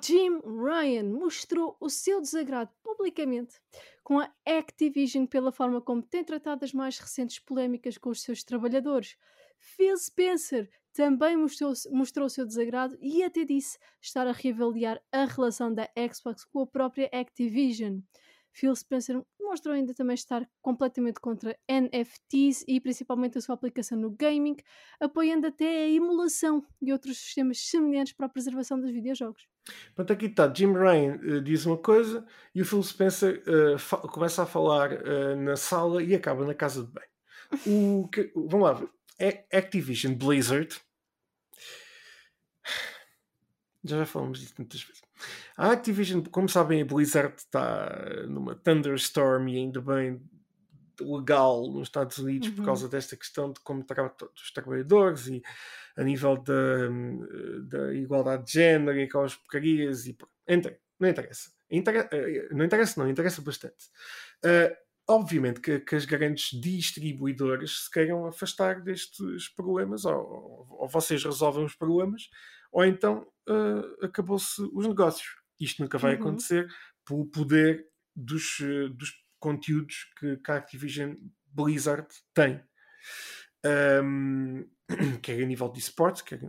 Jim Ryan mostrou o seu desagrado publicamente com a Activision pela forma como tem tratado as mais recentes polémicas com os seus trabalhadores. Phil Spencer também mostrou, mostrou o seu desagrado e até disse estar a reavaliar a relação da Xbox com a própria Activision. Phil Spencer mostrou ainda também estar completamente contra NFTs e principalmente a sua aplicação no gaming, apoiando até a emulação de outros sistemas semelhantes para a preservação dos videojogos.
Pronto, aqui está. Jim Ryan uh, diz uma coisa e o Phil Spencer uh, começa a falar uh, na sala e acaba na casa de bem. O que, vamos lá ver. Activision Blizzard. Já já falamos disso muitas vezes. A Activision, como sabem, a Blizzard está numa thunderstorm e ainda bem legal nos Estados Unidos uhum. por causa desta questão de como trata os trabalhadores e a nível da, da igualdade de género e aquelas porcarias e Entra, não interessa. Inter, eh, não interessa, não, interessa bastante. Uh, obviamente que, que, as grandes distribuidoras se queiram afastar destes problemas, ou, ou vocês resolvem os problemas, ou então uh, acabou-se os negócios. Isto nunca vai uhum. acontecer pelo poder dos, dos conteúdos que, que a Activision Blizzard tem. Um, quer a nível de esportes, quer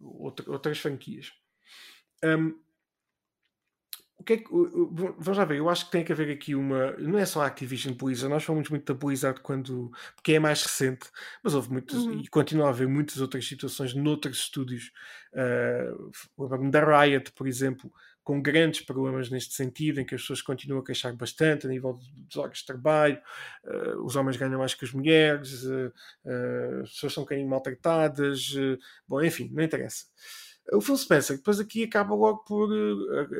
outra, outras franquias. Um, o que é que, vamos lá ver, eu acho que tem que haver aqui uma. Não é só a Activision Blizzard, nós falamos muito da Blizzard quando. porque é mais recente, mas houve muitas. Uhum. e continua a haver muitas outras situações noutros estúdios. Uh, da Riot, por exemplo, com grandes problemas neste sentido, em que as pessoas continuam a queixar bastante a nível dos horas de trabalho, uh, os homens ganham mais que as mulheres, uh, as pessoas são um bocadinho maltratadas, bom, enfim, não interessa. O Phil Spencer depois aqui acaba logo por,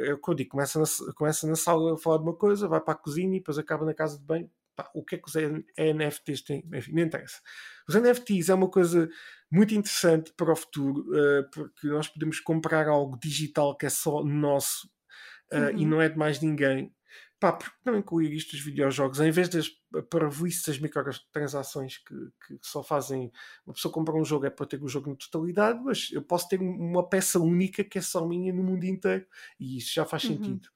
é o que eu digo, começa na, começa na sala a falar de uma coisa, vai para a cozinha e depois acaba na casa de banho. Pá, o que é que os NFTs têm? Enfim, não interessa. Os NFTs é uma coisa muito interessante para o futuro, uh, porque nós podemos comprar algo digital que é só nosso uh, uhum. e não é de mais ninguém. Pá, porque não incluir isto dos videojogos, em vez das parvoices das microtransações que, que só fazem. Uma pessoa compra um jogo é para ter o jogo na totalidade, mas eu posso ter uma peça única que é só minha no mundo inteiro e isso já faz uhum. sentido.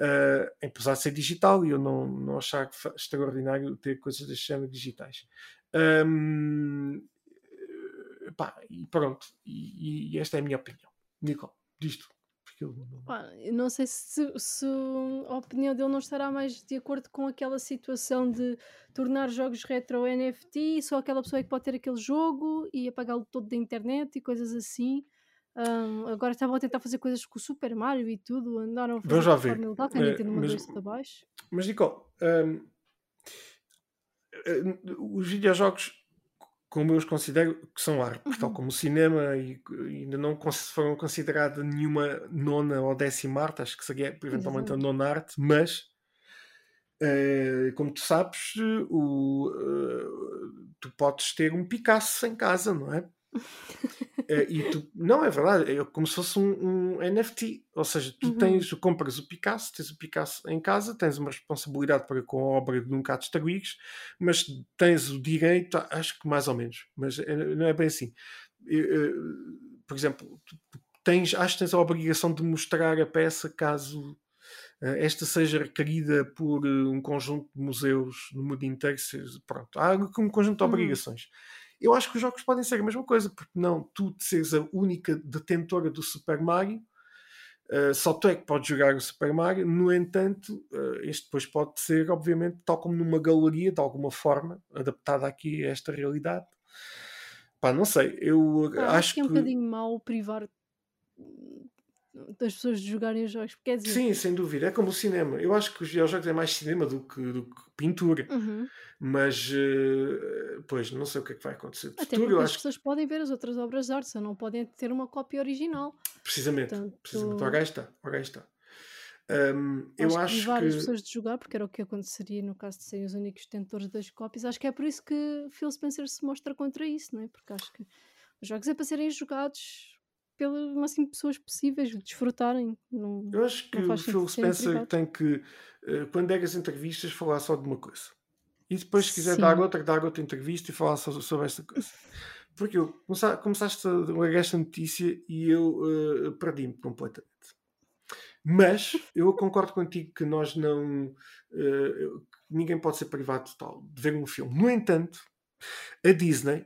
Uh, apesar de ser digital e eu não, não achar extraordinário ter coisas deste género digitais. Um, pá, e pronto. E, e, esta é a minha opinião. Nicole, disto. Ele. não-
eu não sei se, se a opinião dele não estará mais de acordo com aquela situação de tornar jogos retro NFT só aquela pessoa é que pode ter aquele jogo e apagá-lo todo da internet e coisas assim. Ahm, agora estavam a tentar fazer coisas com o Super Mario e tudo, andaram a fazer
Vamos lá
de
ver.
ilegal, que mandou
mas-
abaixo.
Mas, Nicole, hum, eh, os videojogos, como eu os considero, que são arte, tal
Uhum.
como o cinema, e e ainda não foram consideradas nenhuma nona ou décima arte, acho que seria eventualmente a nona arte, mas, eh, como tu sabes, o, eh, tu podes ter um Picasso em casa, não é? Eh, e tu, não, é verdade, é como se fosse um, um NFT. Ou seja, tu
Uhum.
tens, tu compras o Picasso, tens o Picasso em casa, tens uma responsabilidade para com a obra de nunca a destruires, mas tens o direito, a- acho que mais ou menos, mas é- não é bem assim. Eh, eh, Por exemplo, tens, acho que tens a obrigação de mostrar a peça caso esta seja requerida por um conjunto de museus no mundo inteiro. Pronto, há um conjunto de
Uhum.
Eu acho que os jogos podem ser a mesma coisa, porque não tu seres a única detentora do Super Mario, uh, só tu é que podes jogar o Super Mario. No entanto, uh, este depois pode ser, obviamente, tal como numa galeria, de alguma forma, adaptada aqui a esta realidade. Pá, não sei, eu
Pá,
acho
que é um
que.
bocadinho mau privar das pessoas de jogarem os jogos, porque quer dizer,
Sim, sem dúvida. É como o cinema. Eu acho que os videojogos é mais cinema do que, do que pintura.
Uhum.
Mas, uh, pois, não sei o que é que vai acontecer
até
futuro. Eu
as
acho
pessoas podem ver as outras obras de arte, só não podem ter uma cópia original.
precisamente,
Portanto,
precisamente. Ora, aí está. Ora, está. Um, eu
acho que
acho
privar as
que.
pessoas de jogar, porque era o que aconteceria no caso de serem os únicos detentores das cópias, acho que é por isso que Phil Spencer se mostra contra isso, não é? Porque acho que os jogos é para serem jogados pelo máximo de pessoas possíveis, desfrutarem. Não,
Eu acho que o Phil Spencer tem que, eh, quando der as entrevistas, falar só de uma coisa. E depois, se quiser dar
Sim.
outra, dar outra entrevista e falar só sobre esta coisa. Porque eu começa- começaste a ler esta notícia e eu eh, perdi-me completamente. Mas eu concordo contigo que nós não. que ninguém pode ser privado total de ver um filme. No entanto, a Disney.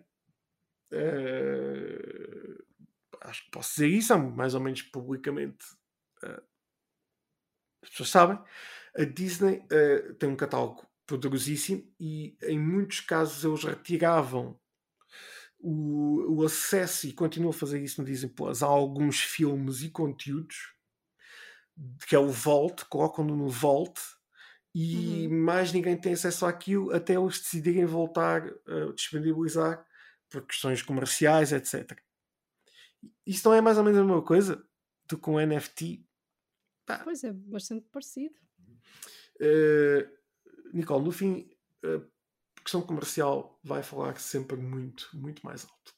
eh, acho que posso dizer isso, mais ou menos publicamente. eh, as pessoas sabem. A Disney eh, tem um catálogo poderosíssimo e em muitos casos eles retiravam o, o acesso e continuam a fazer isso no Disney Plus a alguns filmes e conteúdos que é o Vault, colocam-no no Vault e
Uhum.
mais ninguém tem acesso àquilo até eles decidirem voltar a disponibilizar por questões comerciais, etc. Isso não é mais ou menos a mesma coisa do que um NFT? Pá,
Pois é, bastante parecido.
eh, Nicole, no fim, a questão comercial vai falar sempre muito, muito mais alto.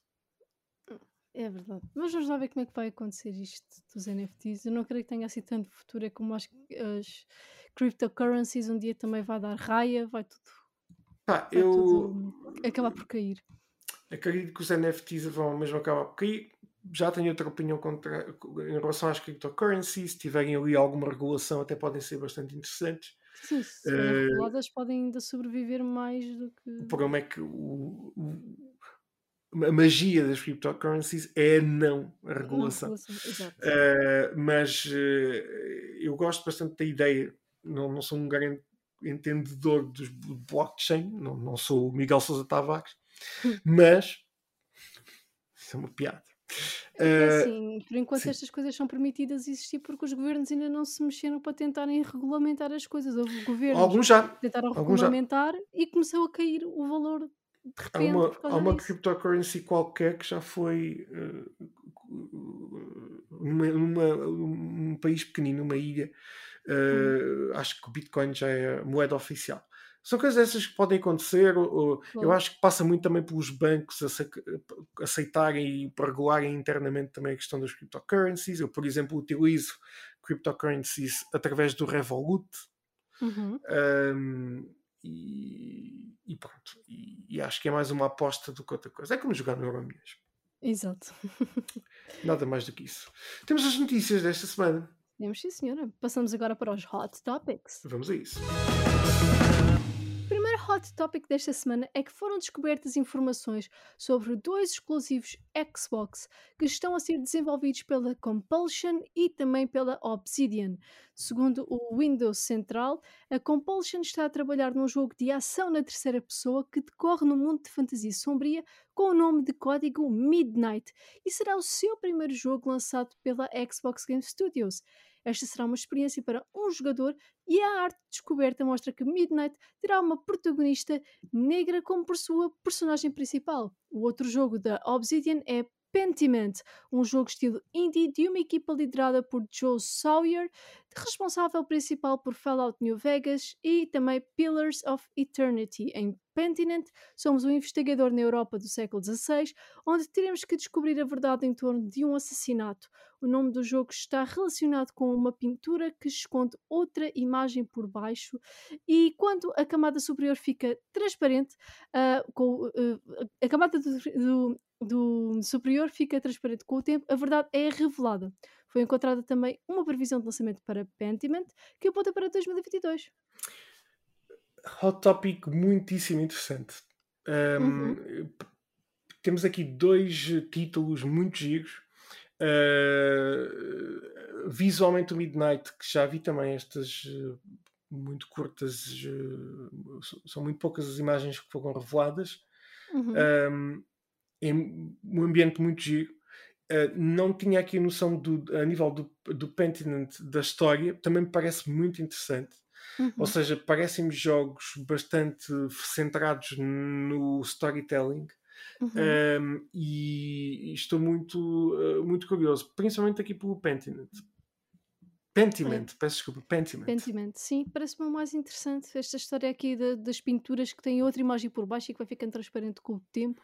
É verdade. Mas vamos lá ver como é que vai acontecer isto dos NFTs. Eu não creio que tenha assim tanto futuro. É como acho que as cryptocurrencies um dia também vai dar raia, vai tudo,
Pá,
vai
eu
tudo acabar por cair.
acredito que os NFTs vão mesmo acabar por cair. Já tenho outra opinião contra, em relação às cryptocurrencies. Se tiverem ali alguma regulação, até podem ser bastante interessantes.
Sim, se reguladas podem ainda sobreviver mais do
O
que.
problema é que o- o- a magia das cryptocurrencies é a não a
Não,
regulação.
regulação. Exato.
Uh, mas uh, eu gosto bastante da ideia. Não, não sou um grande entendedor dos do blockchain, não, não sou o Miguel Sousa Tavares, mas isso é uma piada.
É
Uh,
assim, por enquanto
sim.
estas coisas são permitidas existir porque os governos ainda não se mexeram para tentarem regulamentar as coisas. Houve governos
alguns já.
que tentaram
Alguns já.
regulamentar e começou a cair o valor de
Há
repente
uma,
por
há uma cryptocurrency qualquer que já foi uh, país pequenino, uma ilha. Uh, acho que o Bitcoin já é a moeda oficial. São coisas essas que podem acontecer. ou- ou- eu acho que passa muito também pelos bancos ace- aceitarem e regularem internamente também a questão das cryptocurrencies. Eu, por exemplo, utilizo cryptocurrencies através do Revolut.
Uhum.
Um, e, e pronto. E, e acho que é mais uma aposta do que outra coisa. É como jogar no Euromilhões.
Exato.
Nada mais do que isso. Temos as notícias desta semana.
Temos sim, senhora. Passamos agora para os Hot Topics.
Vamos a isso.
Hot topic desta semana é que foram descobertas informações sobre dois exclusivos Xbox que estão a ser desenvolvidos pela Compulsion e também pela Obsidian. Segundo o Windows Central, a Compulsion está a trabalhar num jogo de ação na terceira pessoa que decorre no mundo de fantasia sombria com o nome de código Midnight e será o seu primeiro jogo lançado pela Xbox Game Studios. Esta será uma experiência para um jogador e a arte descoberta mostra que Midnight terá uma protagonista negra como por sua personagem principal. O outro jogo da Obsidian é Pentiment, um jogo estilo indie de uma equipa liderada por Joe Sawyer, responsável principal por Fallout New Vegas e também Pillars of Eternity. Em Pentiment, somos um investigador na Europa do século XVI, onde teremos que descobrir a verdade em torno de um assassinato. O nome do jogo está relacionado com uma pintura que esconde outra imagem por baixo, e quando a camada superior fica transparente, uh, com, uh, a camada do, do do superior fica transparente com o tempo, a verdade é revelada. Foi encontrada também uma previsão de lançamento para Pentiment, que aponta para 2022.
Hot topic muitíssimo interessante. Um, uhum. Temos aqui dois títulos muito giros. Uh, visualmente o Midnight, que já vi também estas uh, muito curtas, uh, são muito poucas as imagens que foram reveladas. Uhum. Um, é um ambiente muito giro. Uh, não tinha aqui a noção do, a nível do, do Pentinent da história, também me parece muito interessante. Uhum. Ou seja, parecem-me jogos bastante centrados no storytelling. Uhum. Um, e, e, estou muito, uh, muito curioso, principalmente aqui pelo Pentiment. Pentiment, é. peço desculpa, Pentiment.
Pentiment, sim, parece-me mais interessante. Esta história aqui de, das pinturas que tem outra imagem por baixo e que vai ficando transparente com o tempo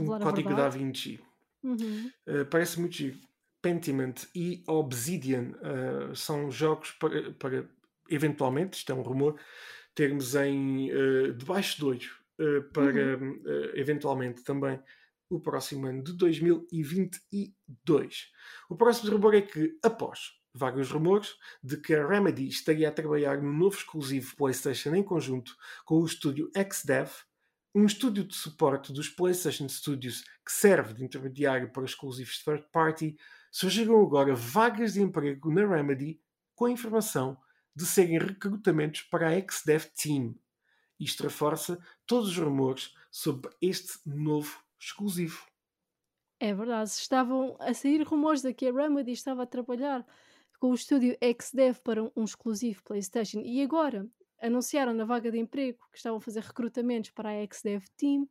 um código da Vinci. Uhum. Uh, parece muito giro. Pentiment e Obsidian uh, são jogos para, para, eventualmente, isto é um rumor, termos em uh, debaixo de olho para uhum. eventualmente também o próximo ano de 2022. O próximo rumor é que, após vários rumores de que a Remedy estaria a trabalhar no novo exclusivo PlayStation em conjunto com o estúdio XDev, um estúdio de suporte dos PlayStation Studios que serve de intermediário para exclusivos third party, surgiram agora vagas de emprego na Remedy com a informação de serem recrutamentos para a XDev Team. Isto reforça todos os rumores sobre este novo exclusivo.
É verdade, estavam a sair rumores de que a Remedy estava a trabalhar com o estúdio XDev para um exclusivo PlayStation e agora anunciaram na vaga de emprego que estavam a fazer recrutamentos para a XDev Team.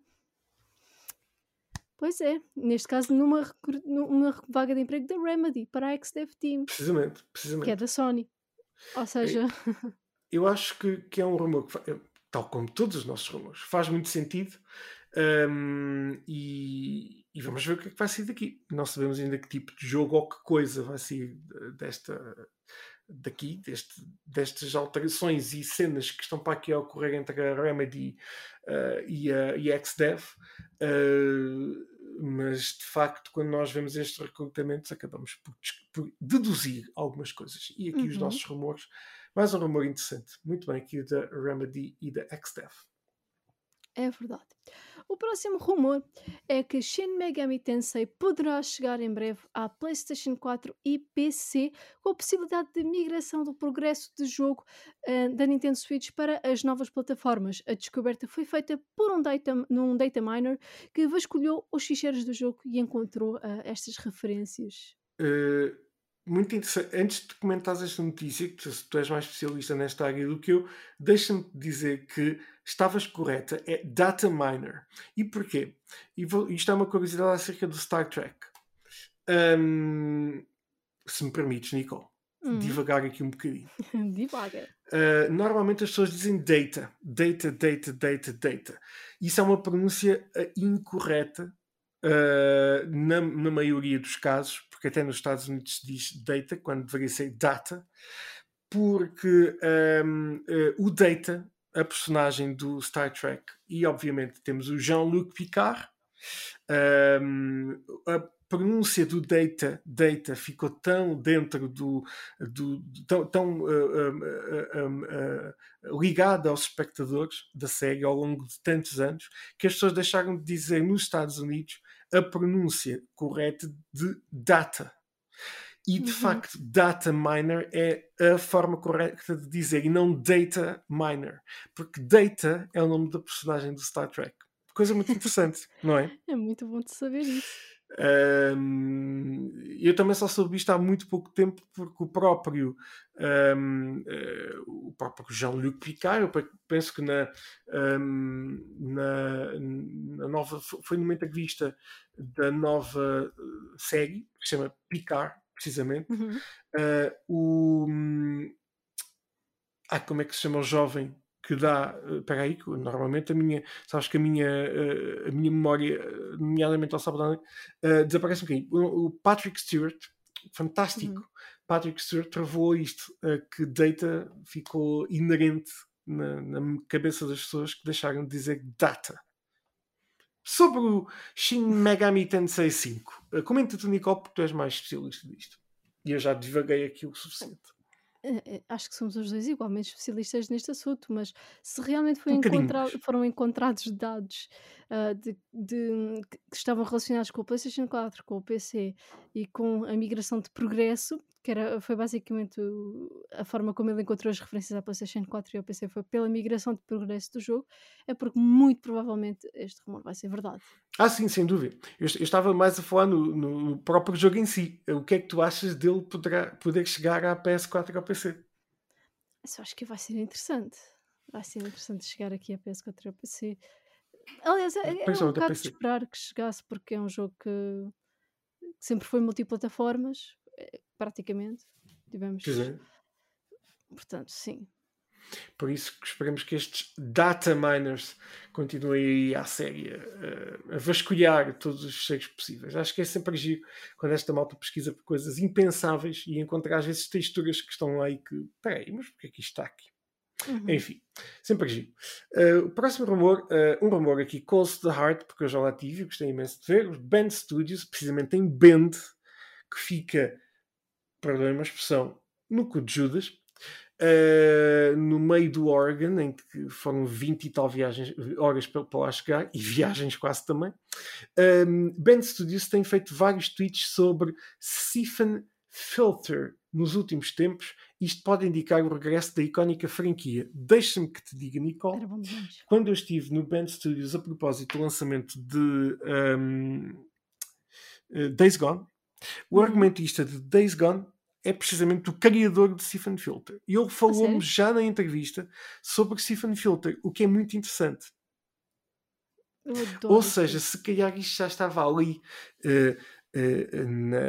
Pois é, neste caso numa, numa vaga de emprego da Remedy para a XDev Team.
Precisamente, precisamente.
Que é da Sony. Ou seja.
Eu acho que, que é um rumor que, tal como todos os nossos rumores, faz muito sentido. Um, e, e, vamos ver o que é que vai sair daqui. Não sabemos ainda que tipo de jogo ou que coisa vai sair desta, daqui, deste, destas alterações e cenas que estão para aqui a ocorrer entre a Remedy uh, e a, e a XDev, uh, mas de facto, quando nós vemos estes recrutamentos, acabamos por, por deduzir algumas coisas. E aqui uhum. os nossos rumores, mais um rumor interessante, muito bem, aqui da Remedy e da XDev.
É verdade. O próximo rumor é que Shin Megami Tensei poderá chegar em breve à PlayStation 4 e PC, com a possibilidade de migração do progresso de jogo uh, da Nintendo Switch para as novas plataformas. A descoberta foi feita por um data, num data miner que vasculhou os ficheiros do jogo e encontrou uh, estas referências.
Uh, muito interessante. Antes de comentares esta notícia, que tu és mais especialista nesta área do que eu, deixa-me dizer que estavas correta. É data miner. E porquê? E vou, isto é uma curiosidade acerca do Star Trek. Um, se me permites, Nicole. Uhum. Divagar aqui um bocadinho.
Divaga.
Uh, normalmente as pessoas dizem data. Data, data, data, data. Isso é uma pronúncia uh, incorreta uh, na, na maioria dos casos, porque até nos Estados Unidos se diz data, quando deveria ser data, porque um, uh, o Data, a personagem do Star Trek, e obviamente temos o Jean-Luc Picard, um, a pronúncia do data, data ficou tão dentro do. do, tão, tão uh, uh, ligada aos espectadores da série ao longo de tantos anos que as pessoas deixaram de dizer nos Estados Unidos a pronúncia correta de data. E de uhum. facto, data miner é a forma correta de dizer e não data miner, porque data é o nome da personagem do Star Trek. Coisa muito interessante, não é?
É muito bom de saber isso.
Um, eu também só soube isto há muito pouco tempo porque o próprio um, uh, eh, o próprio Jean-Luc Picard, eu penso que na, um, na, na, nova foi numa entrevista da nova eh, série que se chama Picard precisamente uhum. uh, o ah, como é que se chama o jovem que dá, eh, espera aí, normalmente a minha, sabes que a minha, eh, a minha memória, nomeadamente ao sábado, uh, desaparece um bocadinho. O, Patrick Stewart, fantástico, uhum. Patrick Stewart travou isto, uh, que data ficou inerente na, na, cabeça das pessoas que deixaram de dizer data. Sobre o Shin Megami Tensei 5, uh, comenta-te, Nicole, porque tu és mais especialista disto. E eu já divaguei aqui o suficiente.
Eh, eh, acho que somos os dois igualmente especialistas neste assunto, mas se realmente Um foram encontrados dados ah, de, de- que estavam relacionados com o PlayStation 4, com o PC e com a migração de progresso, que era, foi basicamente a forma como ele encontrou as referências à PlayStation 4 e ao PC foi pela migração de progresso do jogo, é porque muito provavelmente este rumor vai ser verdade.
Ah, sim, sem dúvida. Eu, eu estava mais a falar no, no próprio jogo em si. O que é que tu achas dele poderá, poder chegar à PS4 e ao PC?
Isso acho que vai ser interessante. Vai ser interessante chegar aqui à PS4 e ao PC. Aliás, é, é um bocado de esperar que chegasse, porque é um jogo que, que sempre foi multiplataformas, praticamente. Tivemos.
É.
Portanto, sim.
Por isso que esperamos que estes data miners continuem aí à série a, a vasculhar todos os cheios possíveis. Acho que é sempre giro quando esta malta pesquisa por coisas impensáveis e encontrar às vezes texturas que estão lá e que, peraí, mas porquê é que isto está aqui? Uhum. Enfim, sempre giro. Uh, o próximo rumor, uh, um rumor aqui, Close to the Heart, porque eu já lá tive, gostei imenso de ver. Os Band Studios, precisamente em Bend, que fica, perdoem uma expressão, no cu de Judas, uh, no meio do Oregon, em que foram 20 e tal viagens, horas para, para lá chegar, e viagens quase também. Um, Band Studios tem feito vários tweets sobre Siphon Filter nos últimos tempos, isto pode indicar o regresso da icónica franquia. Deixa-me que te diga, Nicole, quando eu estive no Band Studios a propósito do lançamento de um, eh, Days Gone, o uhum. argumentista de Days Gone é precisamente o criador de Siphon Filter. E ele falou-me já na entrevista sobre Siphon Filter, o que é muito interessante. Ou seja, se calhar isto já estava ali uh, uh, na,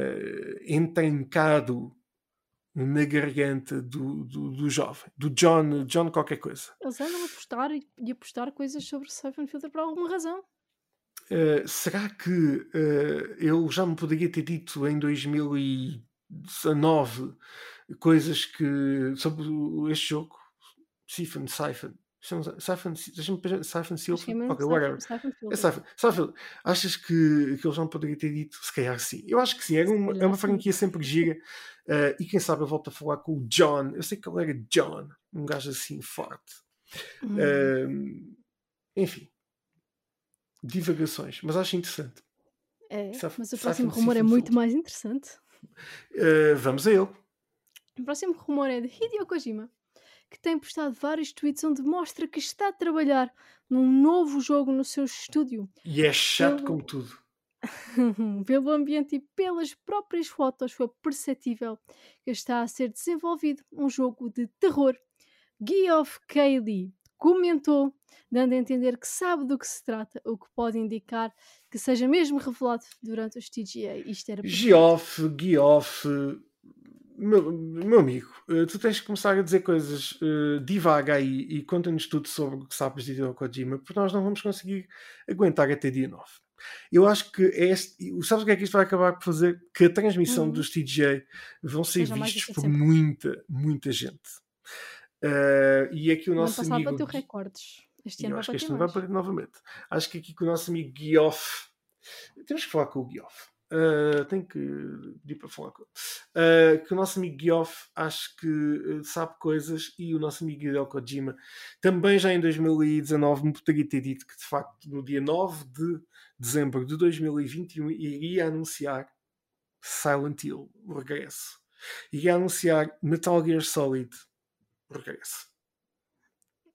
na garganta do, do, do, jovem, do John, John qualquer coisa.
Eles andam a postar e, e a postar coisas sobre Siphon Filter por alguma razão.
Uh, será que uh, eu já me poderia ter dito em 2019 coisas que sobre este jogo? Siphon, Siphon. Siphon, pensar, Siphon Silver, é ok, whatever. É Siphon, Siphon. Achas que, que eles não poderiam ter dito? Se calhar sim. Eu acho que sim, é uma, é uma franquia sempre gira uh, e quem sabe eu volto a falar com o John. Eu sei que ele era John, um gajo assim forte. Hum. Uh, enfim, divagações, mas acho interessante.
É, mas o próximo rumor é muito mais interessante.
Uh, vamos a ele.
O próximo rumor é de Hideo Kojima que tem postado vários tweets onde mostra que está a trabalhar num novo jogo no seu estúdio.
E é chato pelo... como tudo.
pelo ambiente e pelas próprias fotos foi perceptível que está a ser desenvolvido um jogo de terror. Geoff Cayley comentou, dando a entender que sabe do que se trata, o que pode indicar que seja mesmo revelado durante os TGA. Isto era
Geoff, Geoff, meu, meu amigo, uh, tu tens que começar a dizer coisas uh, devagar aí e conta-nos tudo sobre o que sabes de Hideo Kojima, porque nós não vamos conseguir aguentar até dia 9. Eu acho que é este, sabes o que é que isto vai acabar por fazer? Que a transmissão uhum. dos TJ vão ser vistos por sempre. muita, muita gente. Uh, e aqui o nosso
amigo.
bateu
recordes. Este ano
acho
que
este ano vai bater novamente. Acho que aqui com o nosso amigo Guioff. Temos que falar com o Guioff. uh, tenho que pedir para falar com ele, uh, que o nosso amigo Geoff acho que uh, sabe coisas e o nosso amigo Hideo Kojima também já em 2019 me poderia ter dito que de facto no dia 9 de dezembro de 2021 iria anunciar Silent Hill, o regresso. Iria anunciar Metal Gear Solid, regresso.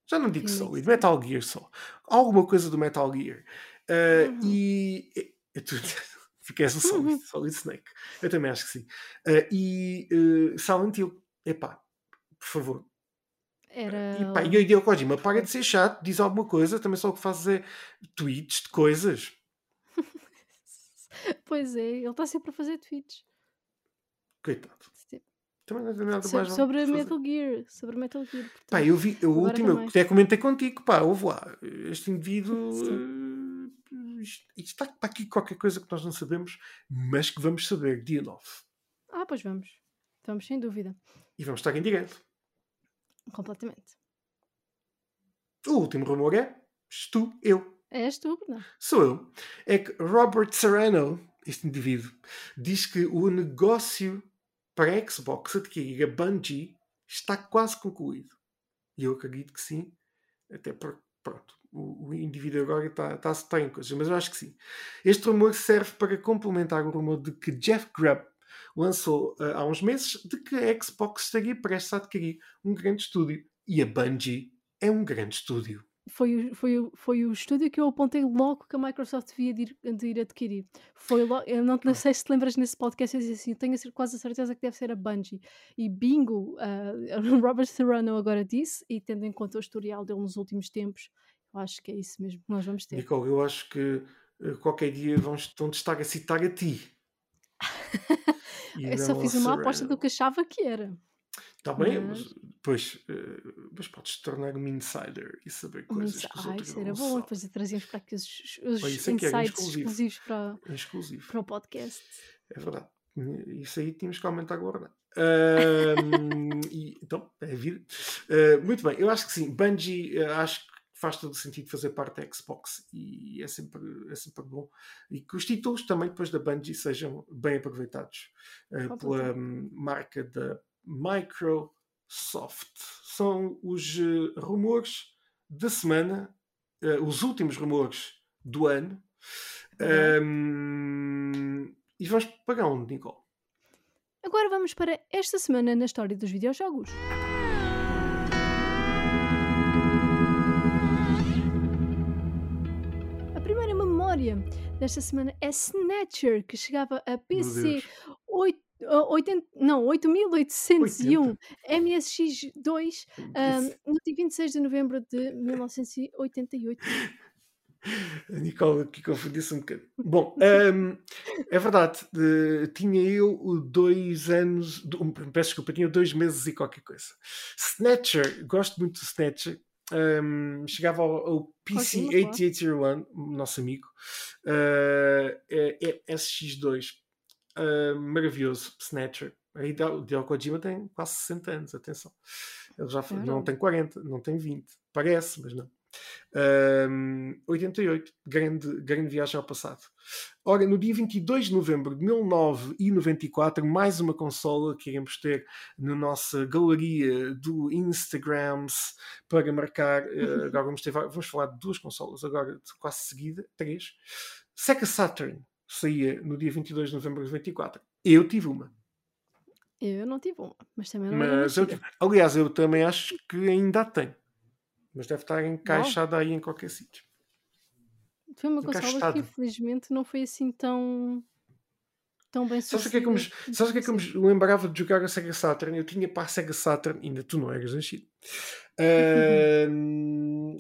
Já não digo Solid, Metal Gear só. Alguma coisa do Metal Gear. Uhum. E. És o Solid, uhum. Solid Snake. Eu também acho que sim. Uh, e uh, Silent Hill, epá, por favor.
Era...
E, pá, e o Hideo Kojima, para de ser chato, diz alguma coisa, também só o que faz é tweets de coisas.
pois é, ele está sempre a fazer tweets.
Coitado. Também não tem nada
so, mais Sobre Metal Gear. Sobre Metal Gear. Portanto,
pá, eu vi, o último, eu até comentei contigo, pá, houve lá. Este indivíduo. Uh, isto, está aqui qualquer coisa que nós não sabemos, mas que vamos saber dia 9.
Ah, pois vamos. Vamos, sem dúvida.
E vamos estar em direto.
Completamente.
O último rumor é: és tu, eu.
És tu, não?
Sou eu. É que Robert Serrano, este indivíduo, diz que o negócio para a Xbox adquirir a Bungie está quase concluído. E eu acredito que sim, até porque, pronto, o, o indivíduo agora está, está, está em coisas, mas eu acho que sim. Este rumor serve para complementar o rumor de que Jeff Grubb lançou uh, há uns meses de que a Xbox estaria prestes a adquirir um grande estúdio. E a Bungie é um grande estúdio
foi, foi, foi o estúdio que eu apontei logo que a Microsoft devia de ir, de ir adquirir. Foi logo, eu não, não sei se te lembras nesse podcast, eu disse assim, eu tenho quase a certeza que deve ser a Bungie. E bingo, uh, Robert Serrano agora disse, e tendo em conta o historial dele nos últimos tempos, eu acho que é isso mesmo que nós vamos ter.
Nicole, eu acho que uh, qualquer dia vamos, vão estar a citar a ti.
eu só fiz uma aposta do que achava que era.
Está bem, mas, pois, uh, mas podes tornar um insider e saber coisas que os
Ai,
outros
isso era bom, depois trazíamos para aqui os, os
é é
insights
exclusivo.
exclusivos para,
É exclusivo.
para o podcast.
É verdade. Isso aí tínhamos que aumentar agora. E, então, é vida. Ah, muito bem, eu acho que sim. Bungie, ah, acho que faz todo o sentido fazer parte da Xbox e é sempre, é sempre bom. E que os títulos também depois da Bungie sejam bem aproveitados ah, pela hum, marca da Microsoft. São os uh, rumores da semana, uh, os últimos rumores do ano. Um, e vamos para onde, Nicole?
Agora vamos para esta semana na história dos videojogos. Memória desta semana é Snatcher, que chegava a PC 8, 80, não, 8801 MSX2 um, no dia 26 de novembro de 1988.
A Nicole aqui confundiu-se um bocadinho. Bom, um, é verdade, de, tinha eu dois anos, um, peço desculpa, tinha dois meses e qualquer coisa. Snatcher, gosto muito do Snatcher. Um, chegava ao, ao PC 8801, nosso amigo, uh, é, é SX2, uh, maravilhoso, Snatcher. Aí o Hideo Kojima tem quase 60 anos, atenção. Ele já foi, não tem 40, não tem 20, parece, mas não. Um, 88, grande, grande viagem ao passado. Ora, no dia 22 de novembro de 1994, mais uma consola que iremos ter na nossa galeria do Instagrams para marcar. Uh, agora vamos, ter, vamos falar de duas consolas, agora de quase seguida, três. Sega Saturn saía no dia 22 de novembro de 94. Eu tive uma.
Eu não tive uma, mas também não
mas eu tive. Aliás, eu também acho que ainda a tenho. Mas deve estar encaixada aí em qualquer sítio.
Foi uma consola que infelizmente não foi assim tão tão bem
Sabes o que é que me, sabes o que é que me lembrava de jogar a Sega Saturn? Eu tinha para a Sega Saturn, ainda tu não eras nascido. Uh,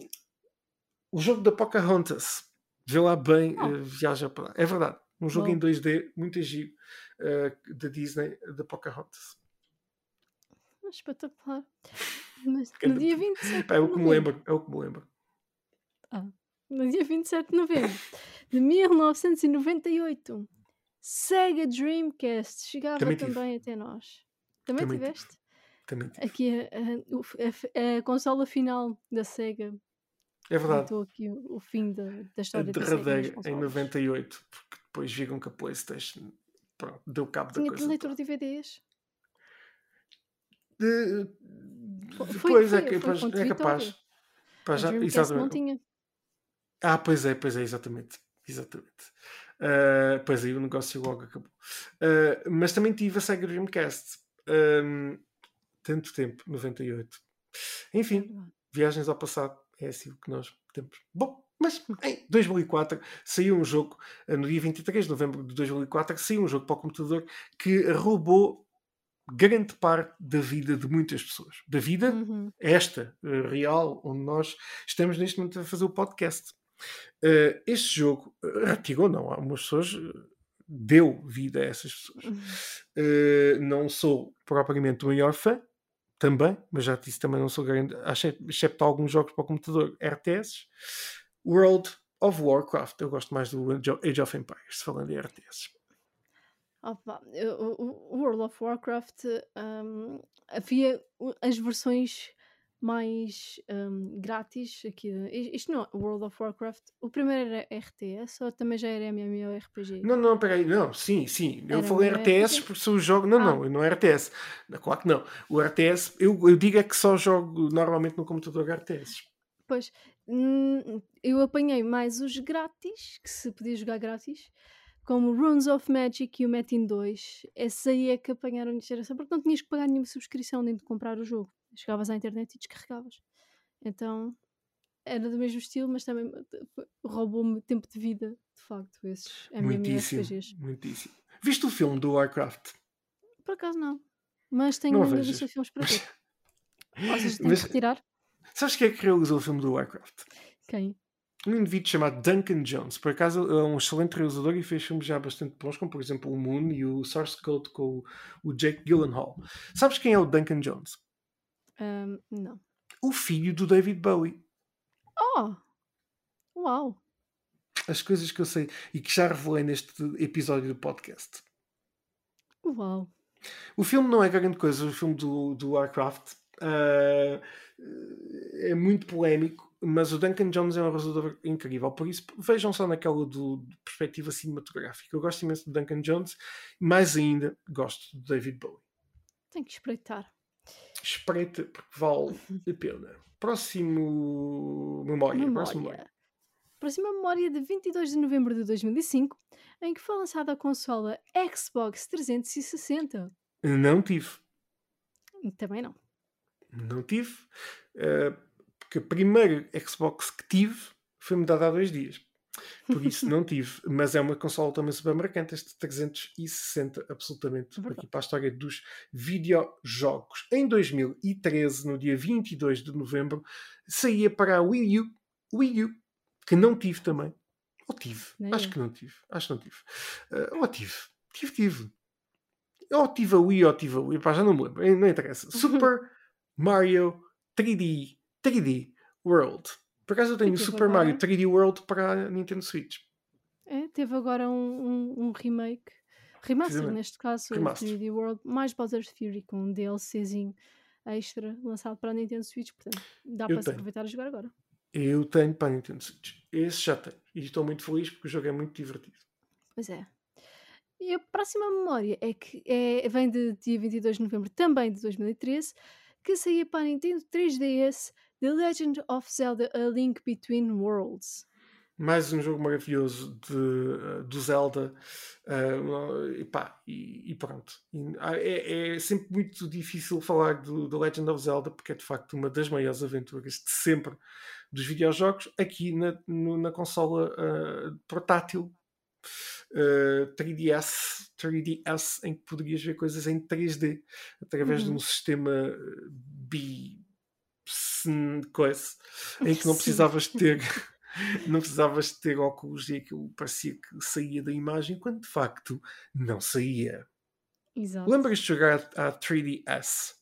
o jogo da Pocahontas. Vê lá bem, uh, viaja para lá. É verdade. Um jogo oh. em 2D, muito giro, uh, da Disney, da Pocahontas.
Espetacular. Mas no dia 27
é o que me lembro, é o que me lembro.
Ah, no dia 27 de novembro de 1998, Sega Dreamcast chegava também, também até nós. Também, também tiveste?
Tive. Também tive.
Aqui a, a, a, a, consola final da Sega.
É verdade.
Contou aqui o, o fim da, da história
a derradeira em 98, porque depois viram que a PlayStation pronto, deu cabo da
Tinha
coisa.
leitor de DVDs.
De...
Foi-
Depois é,
foi-
que-
foi
pois, é capaz. Pá,
A
já-
Dreamcast não
exatamente.
tinha.
Ah, pois é, pois é, exatamente. Exatamente. Ah, pois aí o negócio logo acabou. Ah, mas também tive a Sega Dreamcast. Ahm, tanto tempo, 98. Enfim, viagens ao passado. É assim o que nós temos. Bom, mas em 2004 saiu um jogo, ah, no dia 23 de novembro de 2004, saiu um jogo para o computador que roubou grande parte da vida de muitas pessoas. Da vida
Uhum.
esta, eh, real, onde nós estamos neste momento a fazer o podcast. Eh, este jogo eh, retirou, não, algumas pessoas, deu vida a essas pessoas.
Uhum.
Eh, não sou propriamente o maior fã, também, mas já disse também não sou grande, excepto alguns jogos para o computador RTS. World of Warcraft, eu gosto mais do Age of- Age of Empires, falando em RTS.
Opa, eu- o, World of Warcraft hum, havia as versões mais hum, grátis aqui. Isto não é World of Warcraft. O primeiro era RTS ou também já era MMORPG?
Não, não, peraí, não, sim, sim. Eu
Era
falei
um
RTS porque sou o jogo. Não,
Ah.
não, não é RTS. Claro que não. O RTS, eu, eu digo é que só jogo normalmente no computador RTS.
Pois, hum, eu apanhei mais os grátis, que se podia jogar grátis, como Runes of Magic e o Metin 2. Esse aí é que apanharam de geração, porque não tinhas que pagar nenhuma subscrição nem de comprar o jogo. Chegavas à internet e descarregavas. Então, era do mesmo estilo, mas também roubou-me tempo de vida, de facto, esses
Muitíssimo,
MMORPGs.
muitíssimo. Viste o filme do Warcraft?
Por acaso não. Mas tenho
Não vejas.
lista de filmes para ver. Tenho
Mas-
que retirar.
Sabes quem é que realizou o filme do Warcraft?
Quem?
Um indivíduo chamado Duncan Jones. Por acaso é um excelente realizador e fez filmes já bastante bons, como por exemplo o Moon e o Source Code com o, Jake Gyllenhaal. Sabes quem é o Duncan Jones?
Ahm, não.
O filho do David Bowie.
Oh! Uau!
As coisas que eu sei e que já revelei neste episódio do podcast.
Uau!
O filme não é grande coisa, o filme do, do Warcraft. ah, é muito polémico, mas o Duncan Jones é um realizador incrível. Por isso, vejam só naquela do, de perspectiva cinematográfica. Eu gosto imenso do Duncan Jones, mais ainda gosto do David Bowie.
Tenho que espreitar.
Espreita, porque vale a pena. Próximo memória. Próximo memória.
Memória. Próxima memória de 22 de novembro de 2005, em que foi lançada a consola Xbox 360.
Não tive.
Também não.
Não tive. eh, porque a primeira Xbox que tive foi-me dada há dois dias. Por isso não tive. Mas é uma consola também super marcante, este 360, absolutamente, aqui para a história dos videojogos. Em 2013, no dia 22 de novembro, saía para a Wii U, Wii U que não tive também. Ou tive. Acho
eu.
que não tive. Acho que não tive. Eh, ou tive. Tive, tive. Ou tive a Wii ou tive a Wii. Pá, já não me lembro. Não interessa. Super Mario 3D. 3D World. Por acaso eu tenho o Super Mario
agora.
3D World para a Nintendo Switch.
É, teve agora um, um, um remake, remaster neste caso,
Remaster.
o 3D World, mais Bowser's Fury, com um DLCzinho extra lançado para a Nintendo Switch. Portanto, dá
Eu
para se
tenho.
aproveitar a jogar agora.
Eu tenho para a Nintendo Switch. Esse já tenho. E estou muito feliz porque o jogo é muito divertido.
Pois é. E a próxima memória é que é, vem de dia 22 de novembro também de 2013, que saía para a Nintendo 3DS The Legend of Zelda A Link Between Worlds.
Mais um jogo maravilhoso de, eh, do Zelda. eh, e, pá, e, e pronto. Ah, é, é sempre muito difícil falar do, do Legend of Zelda porque é de facto uma das maiores aventuras de sempre dos videojogos aqui na, no- na consola eh, portátil eh, 3DS, 3DS, em que poderias ver coisas em 3D através de
Uhum.
um sistema bi coisa em que não precisavas ter não precisavas ter óculos e aquilo parecia que saía da imagem quando de facto não saía.
Exato.
Lembras de jogar a 3DS?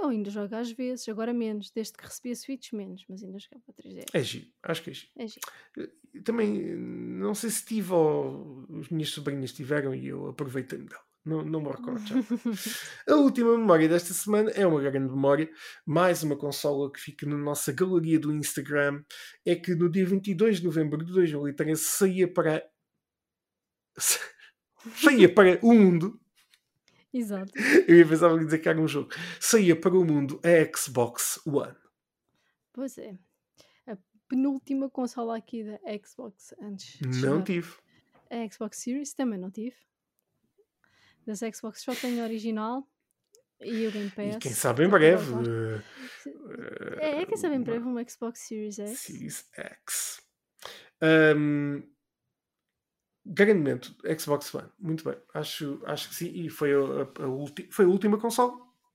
Eu ainda jogo às vezes, agora menos, desde que recebi a Switch menos, mas ainda jogava 3DS.
É giro, acho que é giro.
É giro.
Também não sei se tive ou os minhas sobrinhas tiveram e eu aproveitei-me dela. Não, não me recordo já. A última memória desta semana é uma grande memória, mais uma consola que fica na nossa galeria do Instagram. É que no dia 22 de novembro de 2013 saía para saía para o mundo.
Exato.
Eu ia pensar em dizer que era um jogo. Saía para o mundo a Xbox One.
Pois é. A penúltima consola aqui da Xbox antes.
Não
chegar.
tive.
A Xbox Series também não tive. Das Xbox só tenho a original e o Game Pass.
E quem sabe em
é
breve. eh,
levar. É, quem sabe em breve uma Xbox Series X.
Series X. Um, grande momento, Xbox One. Muito bem. Acho, acho que sim. E foi a, a- a ulti- foi a última console,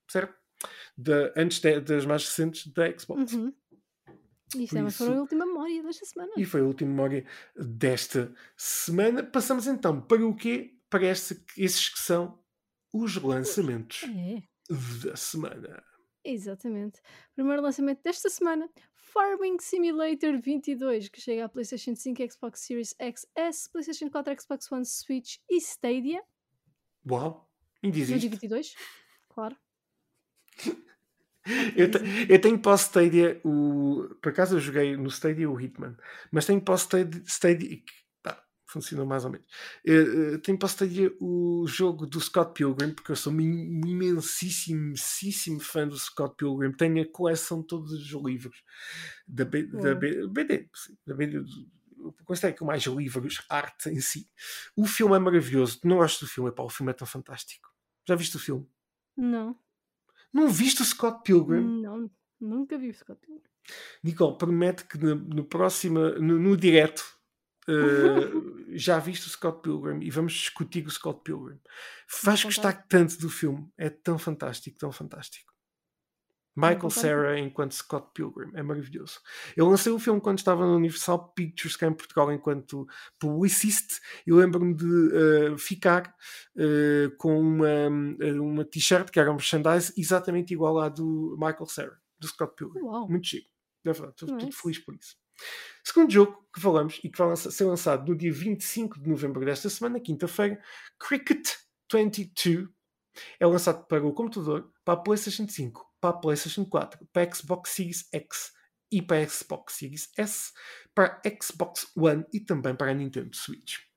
certo? Da, antes de- das mais recentes da Xbox.
Uhum. Isto
Por
é, foi a última memória desta semana.
E foi a última memória desta semana. Passamos então para o quê? Para este, esses que são os lançamentos
É,
da semana.
exatamente. Primeiro lançamento desta semana: Farming Simulator 22, que chega à PlayStation 5, Xbox Series XS, PlayStation 4, Xbox One, Switch e Stadia.
Uau! Ainda existe.
22, claro.
Eu, te- eu tenho para o Stadia o. Por acaso eu joguei no Stadia o Hitman, mas tenho para o Stadia. Stadia funcionou mais ou menos. Eu, eu tenho para o Stadia o jogo do Scott Pilgrim, porque eu sou um imensíssimo, fã do Scott Pilgrim. Tenho a coleção de todos os livros da, B, da. B- BD. sim, Da BD considero que mais livros, arte em si. O filme é maravilhoso. Não gosto do filme, pá, o filme é tão fantástico. Já viste o filme?
Não,
Não viste o Scott Pilgrim?
não, nunca vi o Scott Pilgrim.
Nicole, promete que no, no próximo, no, no direto, eh, já viste o Scott Pilgrim e vamos discutir o Scott Pilgrim.
Vou
gostar tanto do filme, é tão fantástico, tão fantástico. Michael. Cera enquanto Scott Pilgrim, é maravilhoso. Eu lancei o filme quando estava no Universal Pictures cá em Portugal enquanto publicista e lembro-me de eh, ficar eh, com uma, uma t-shirt que era um merchandise exatamente igual à do Michael Cera, do Scott Pilgrim.
Uau,
Muito chique. É verdade, estou feliz por isso. Segundo jogo que falamos e que vai ser lançado no dia 25 de novembro desta semana, quinta-feira, Cricket 22, é lançado para o computador, para a PlayStation 5, para a PlayStation 4, para a Xbox Series X e para a Xbox Series S, para a Xbox One e também para a Nintendo Switch.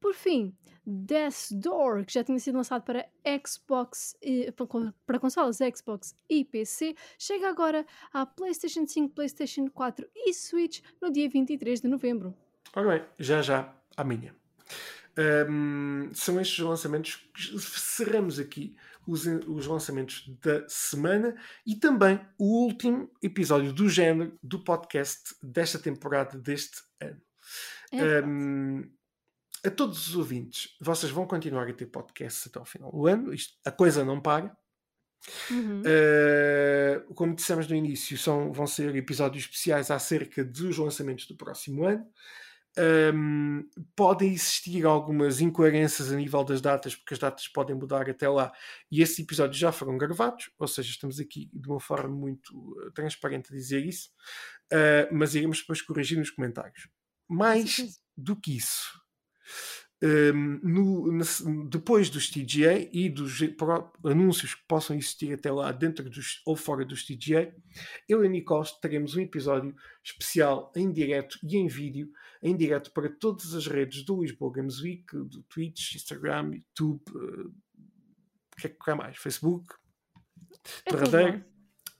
Por fim, Death Door, que já tinha sido lançado para Xbox, para con- para consolas Xbox e PC, chega agora à PlayStation 5, PlayStation 4 e Switch no dia 23 de novembro.
Ora bem, já já, amanhã. Hum, são estes os lançamentos que cerramos aqui os, os lançamentos da semana e também o último episódio do género do podcast desta temporada deste ano.
É verdade.
A todos os ouvintes, vocês vão continuar a ter podcasts até ao final do ano, isto, a coisa não para.
Uhum.
Uh, como dissemos no início, são, vão ser episódios especiais acerca dos lançamentos do próximo ano. Um, podem existir algumas incoerências a nível das datas, porque as datas podem mudar até lá, e esses episódios já foram gravados, ou seja, estamos aqui de uma forma muito uh, transparente a dizer isso, uh, mas iremos depois corrigir nos comentários. Mais do que isso, um, no- na- depois dos TGA e dos anúncios que possam existir até lá dentro dos, ou fora dos TGA, eu e a Nicole teremos um episódio especial em direto e em vídeo, em direto para todas as redes do Lisboa Games Week, do Twitch, Instagram, YouTube, eh, o que é que mais? Facebook,
É lá.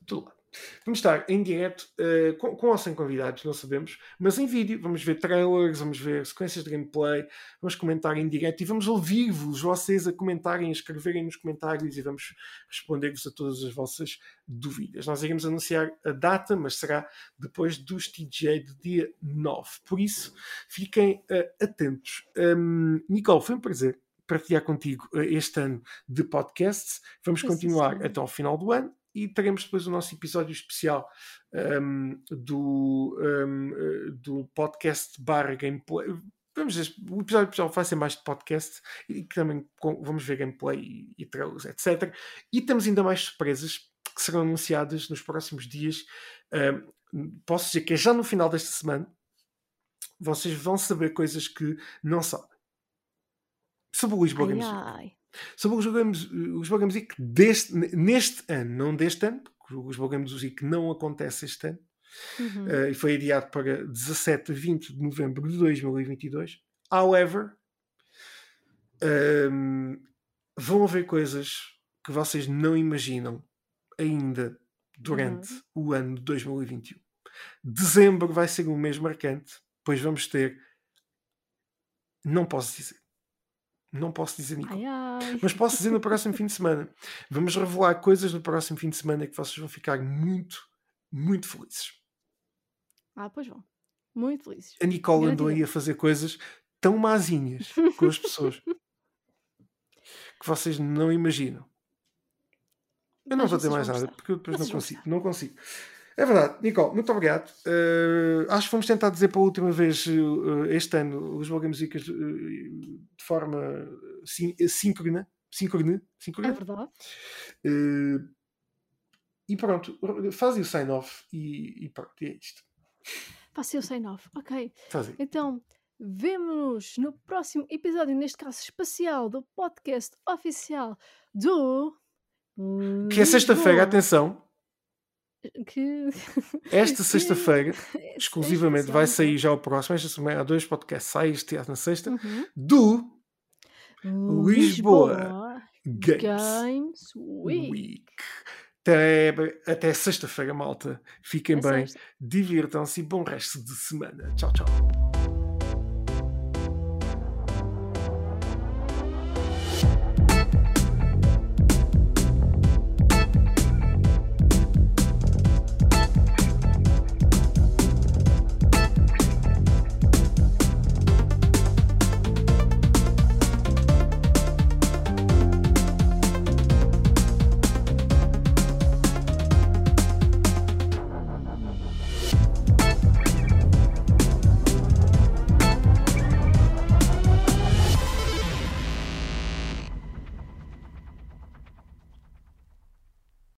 tudo lá. Vamos estar em direto, eh, com, com ou sem convidados, não sabemos, mas em vídeo. Vamos ver trailers, vamos ver sequências de gameplay, vamos comentar em direto e vamos ouvir-vos, vocês, a comentarem, a escreverem nos comentários e vamos responder-vos a todas as vossas dúvidas. Nós iremos anunciar a data, mas será depois dos TGA do dia 9. Por isso, fiquem eh, atentos. Um, Nicole, foi um prazer partilhar contigo eh, este ano de podcasts. Vamos
Foi sim,
continuar
senhor.
até ao final do ano e teremos depois o nosso episódio especial um, do, um, do podcast barra gameplay. Vamos ver, o episódio especial vai ser mais de podcast e que também vamos ver gameplay e, e trailers, etc. E temos ainda mais surpresas que serão anunciadas nos próximos dias. Um, posso dizer que é já no final desta semana. Vocês vão saber coisas que não sabem. Sobre o Lisboa
Ai,
Games
ai.
Sobre Games, os Games Week deste, neste ano, não deste ano, porque os Games Week não acontece este ano,
Uhum.
eh, e foi adiado para 17 a 20 de novembro de 2022. However, Um, vão haver coisas que vocês não imaginam ainda durante
Uhum.
o ano de 2021. Dezembro vai ser um mês marcante, pois vamos ter. Não posso dizer. Não posso dizer, Nico.
Ai, ai.
Mas posso dizer no próximo fim de semana. Vamos revelar coisas no próximo fim de semana que vocês vão ficar muito, muito felizes.
Ah, pois vão. Muito felizes.
A Nicole andou aí a fazer coisas tão mazinhas com as pessoas que vocês não imaginam. Eu não
Mas
vou dizer mais nada porque eu depois não
Vocês vão
consigo. Não consigo. É verdade, Nicole, muito obrigado. Uh, acho que vamos tentar dizer pela última vez uh, este ano os Boga Músicas uh, de forma sin síncrona. Síncrona?
É
síncrona?
verdade.
E pronto, faz o sign-off e, e pronto, e é isto.
Passei o sign-off. Ok.
Faz aí.
Então, vemo-nos no próximo episódio, neste caso especial, do podcast oficial do.
Que é sexta-feira, atenção.
Que.
Esta sexta-feira, exclusivamente, vai sair já o próximo. Esta semana há dois podcasts, sai este na sexta,
Uhum.
do Lisboa
Lisboa
Games,
Games Week.
Week. Até, até sexta-feira, malta. Fiquem
É
bem, divirtam-se e bom resto de semana. Tchau, tchau.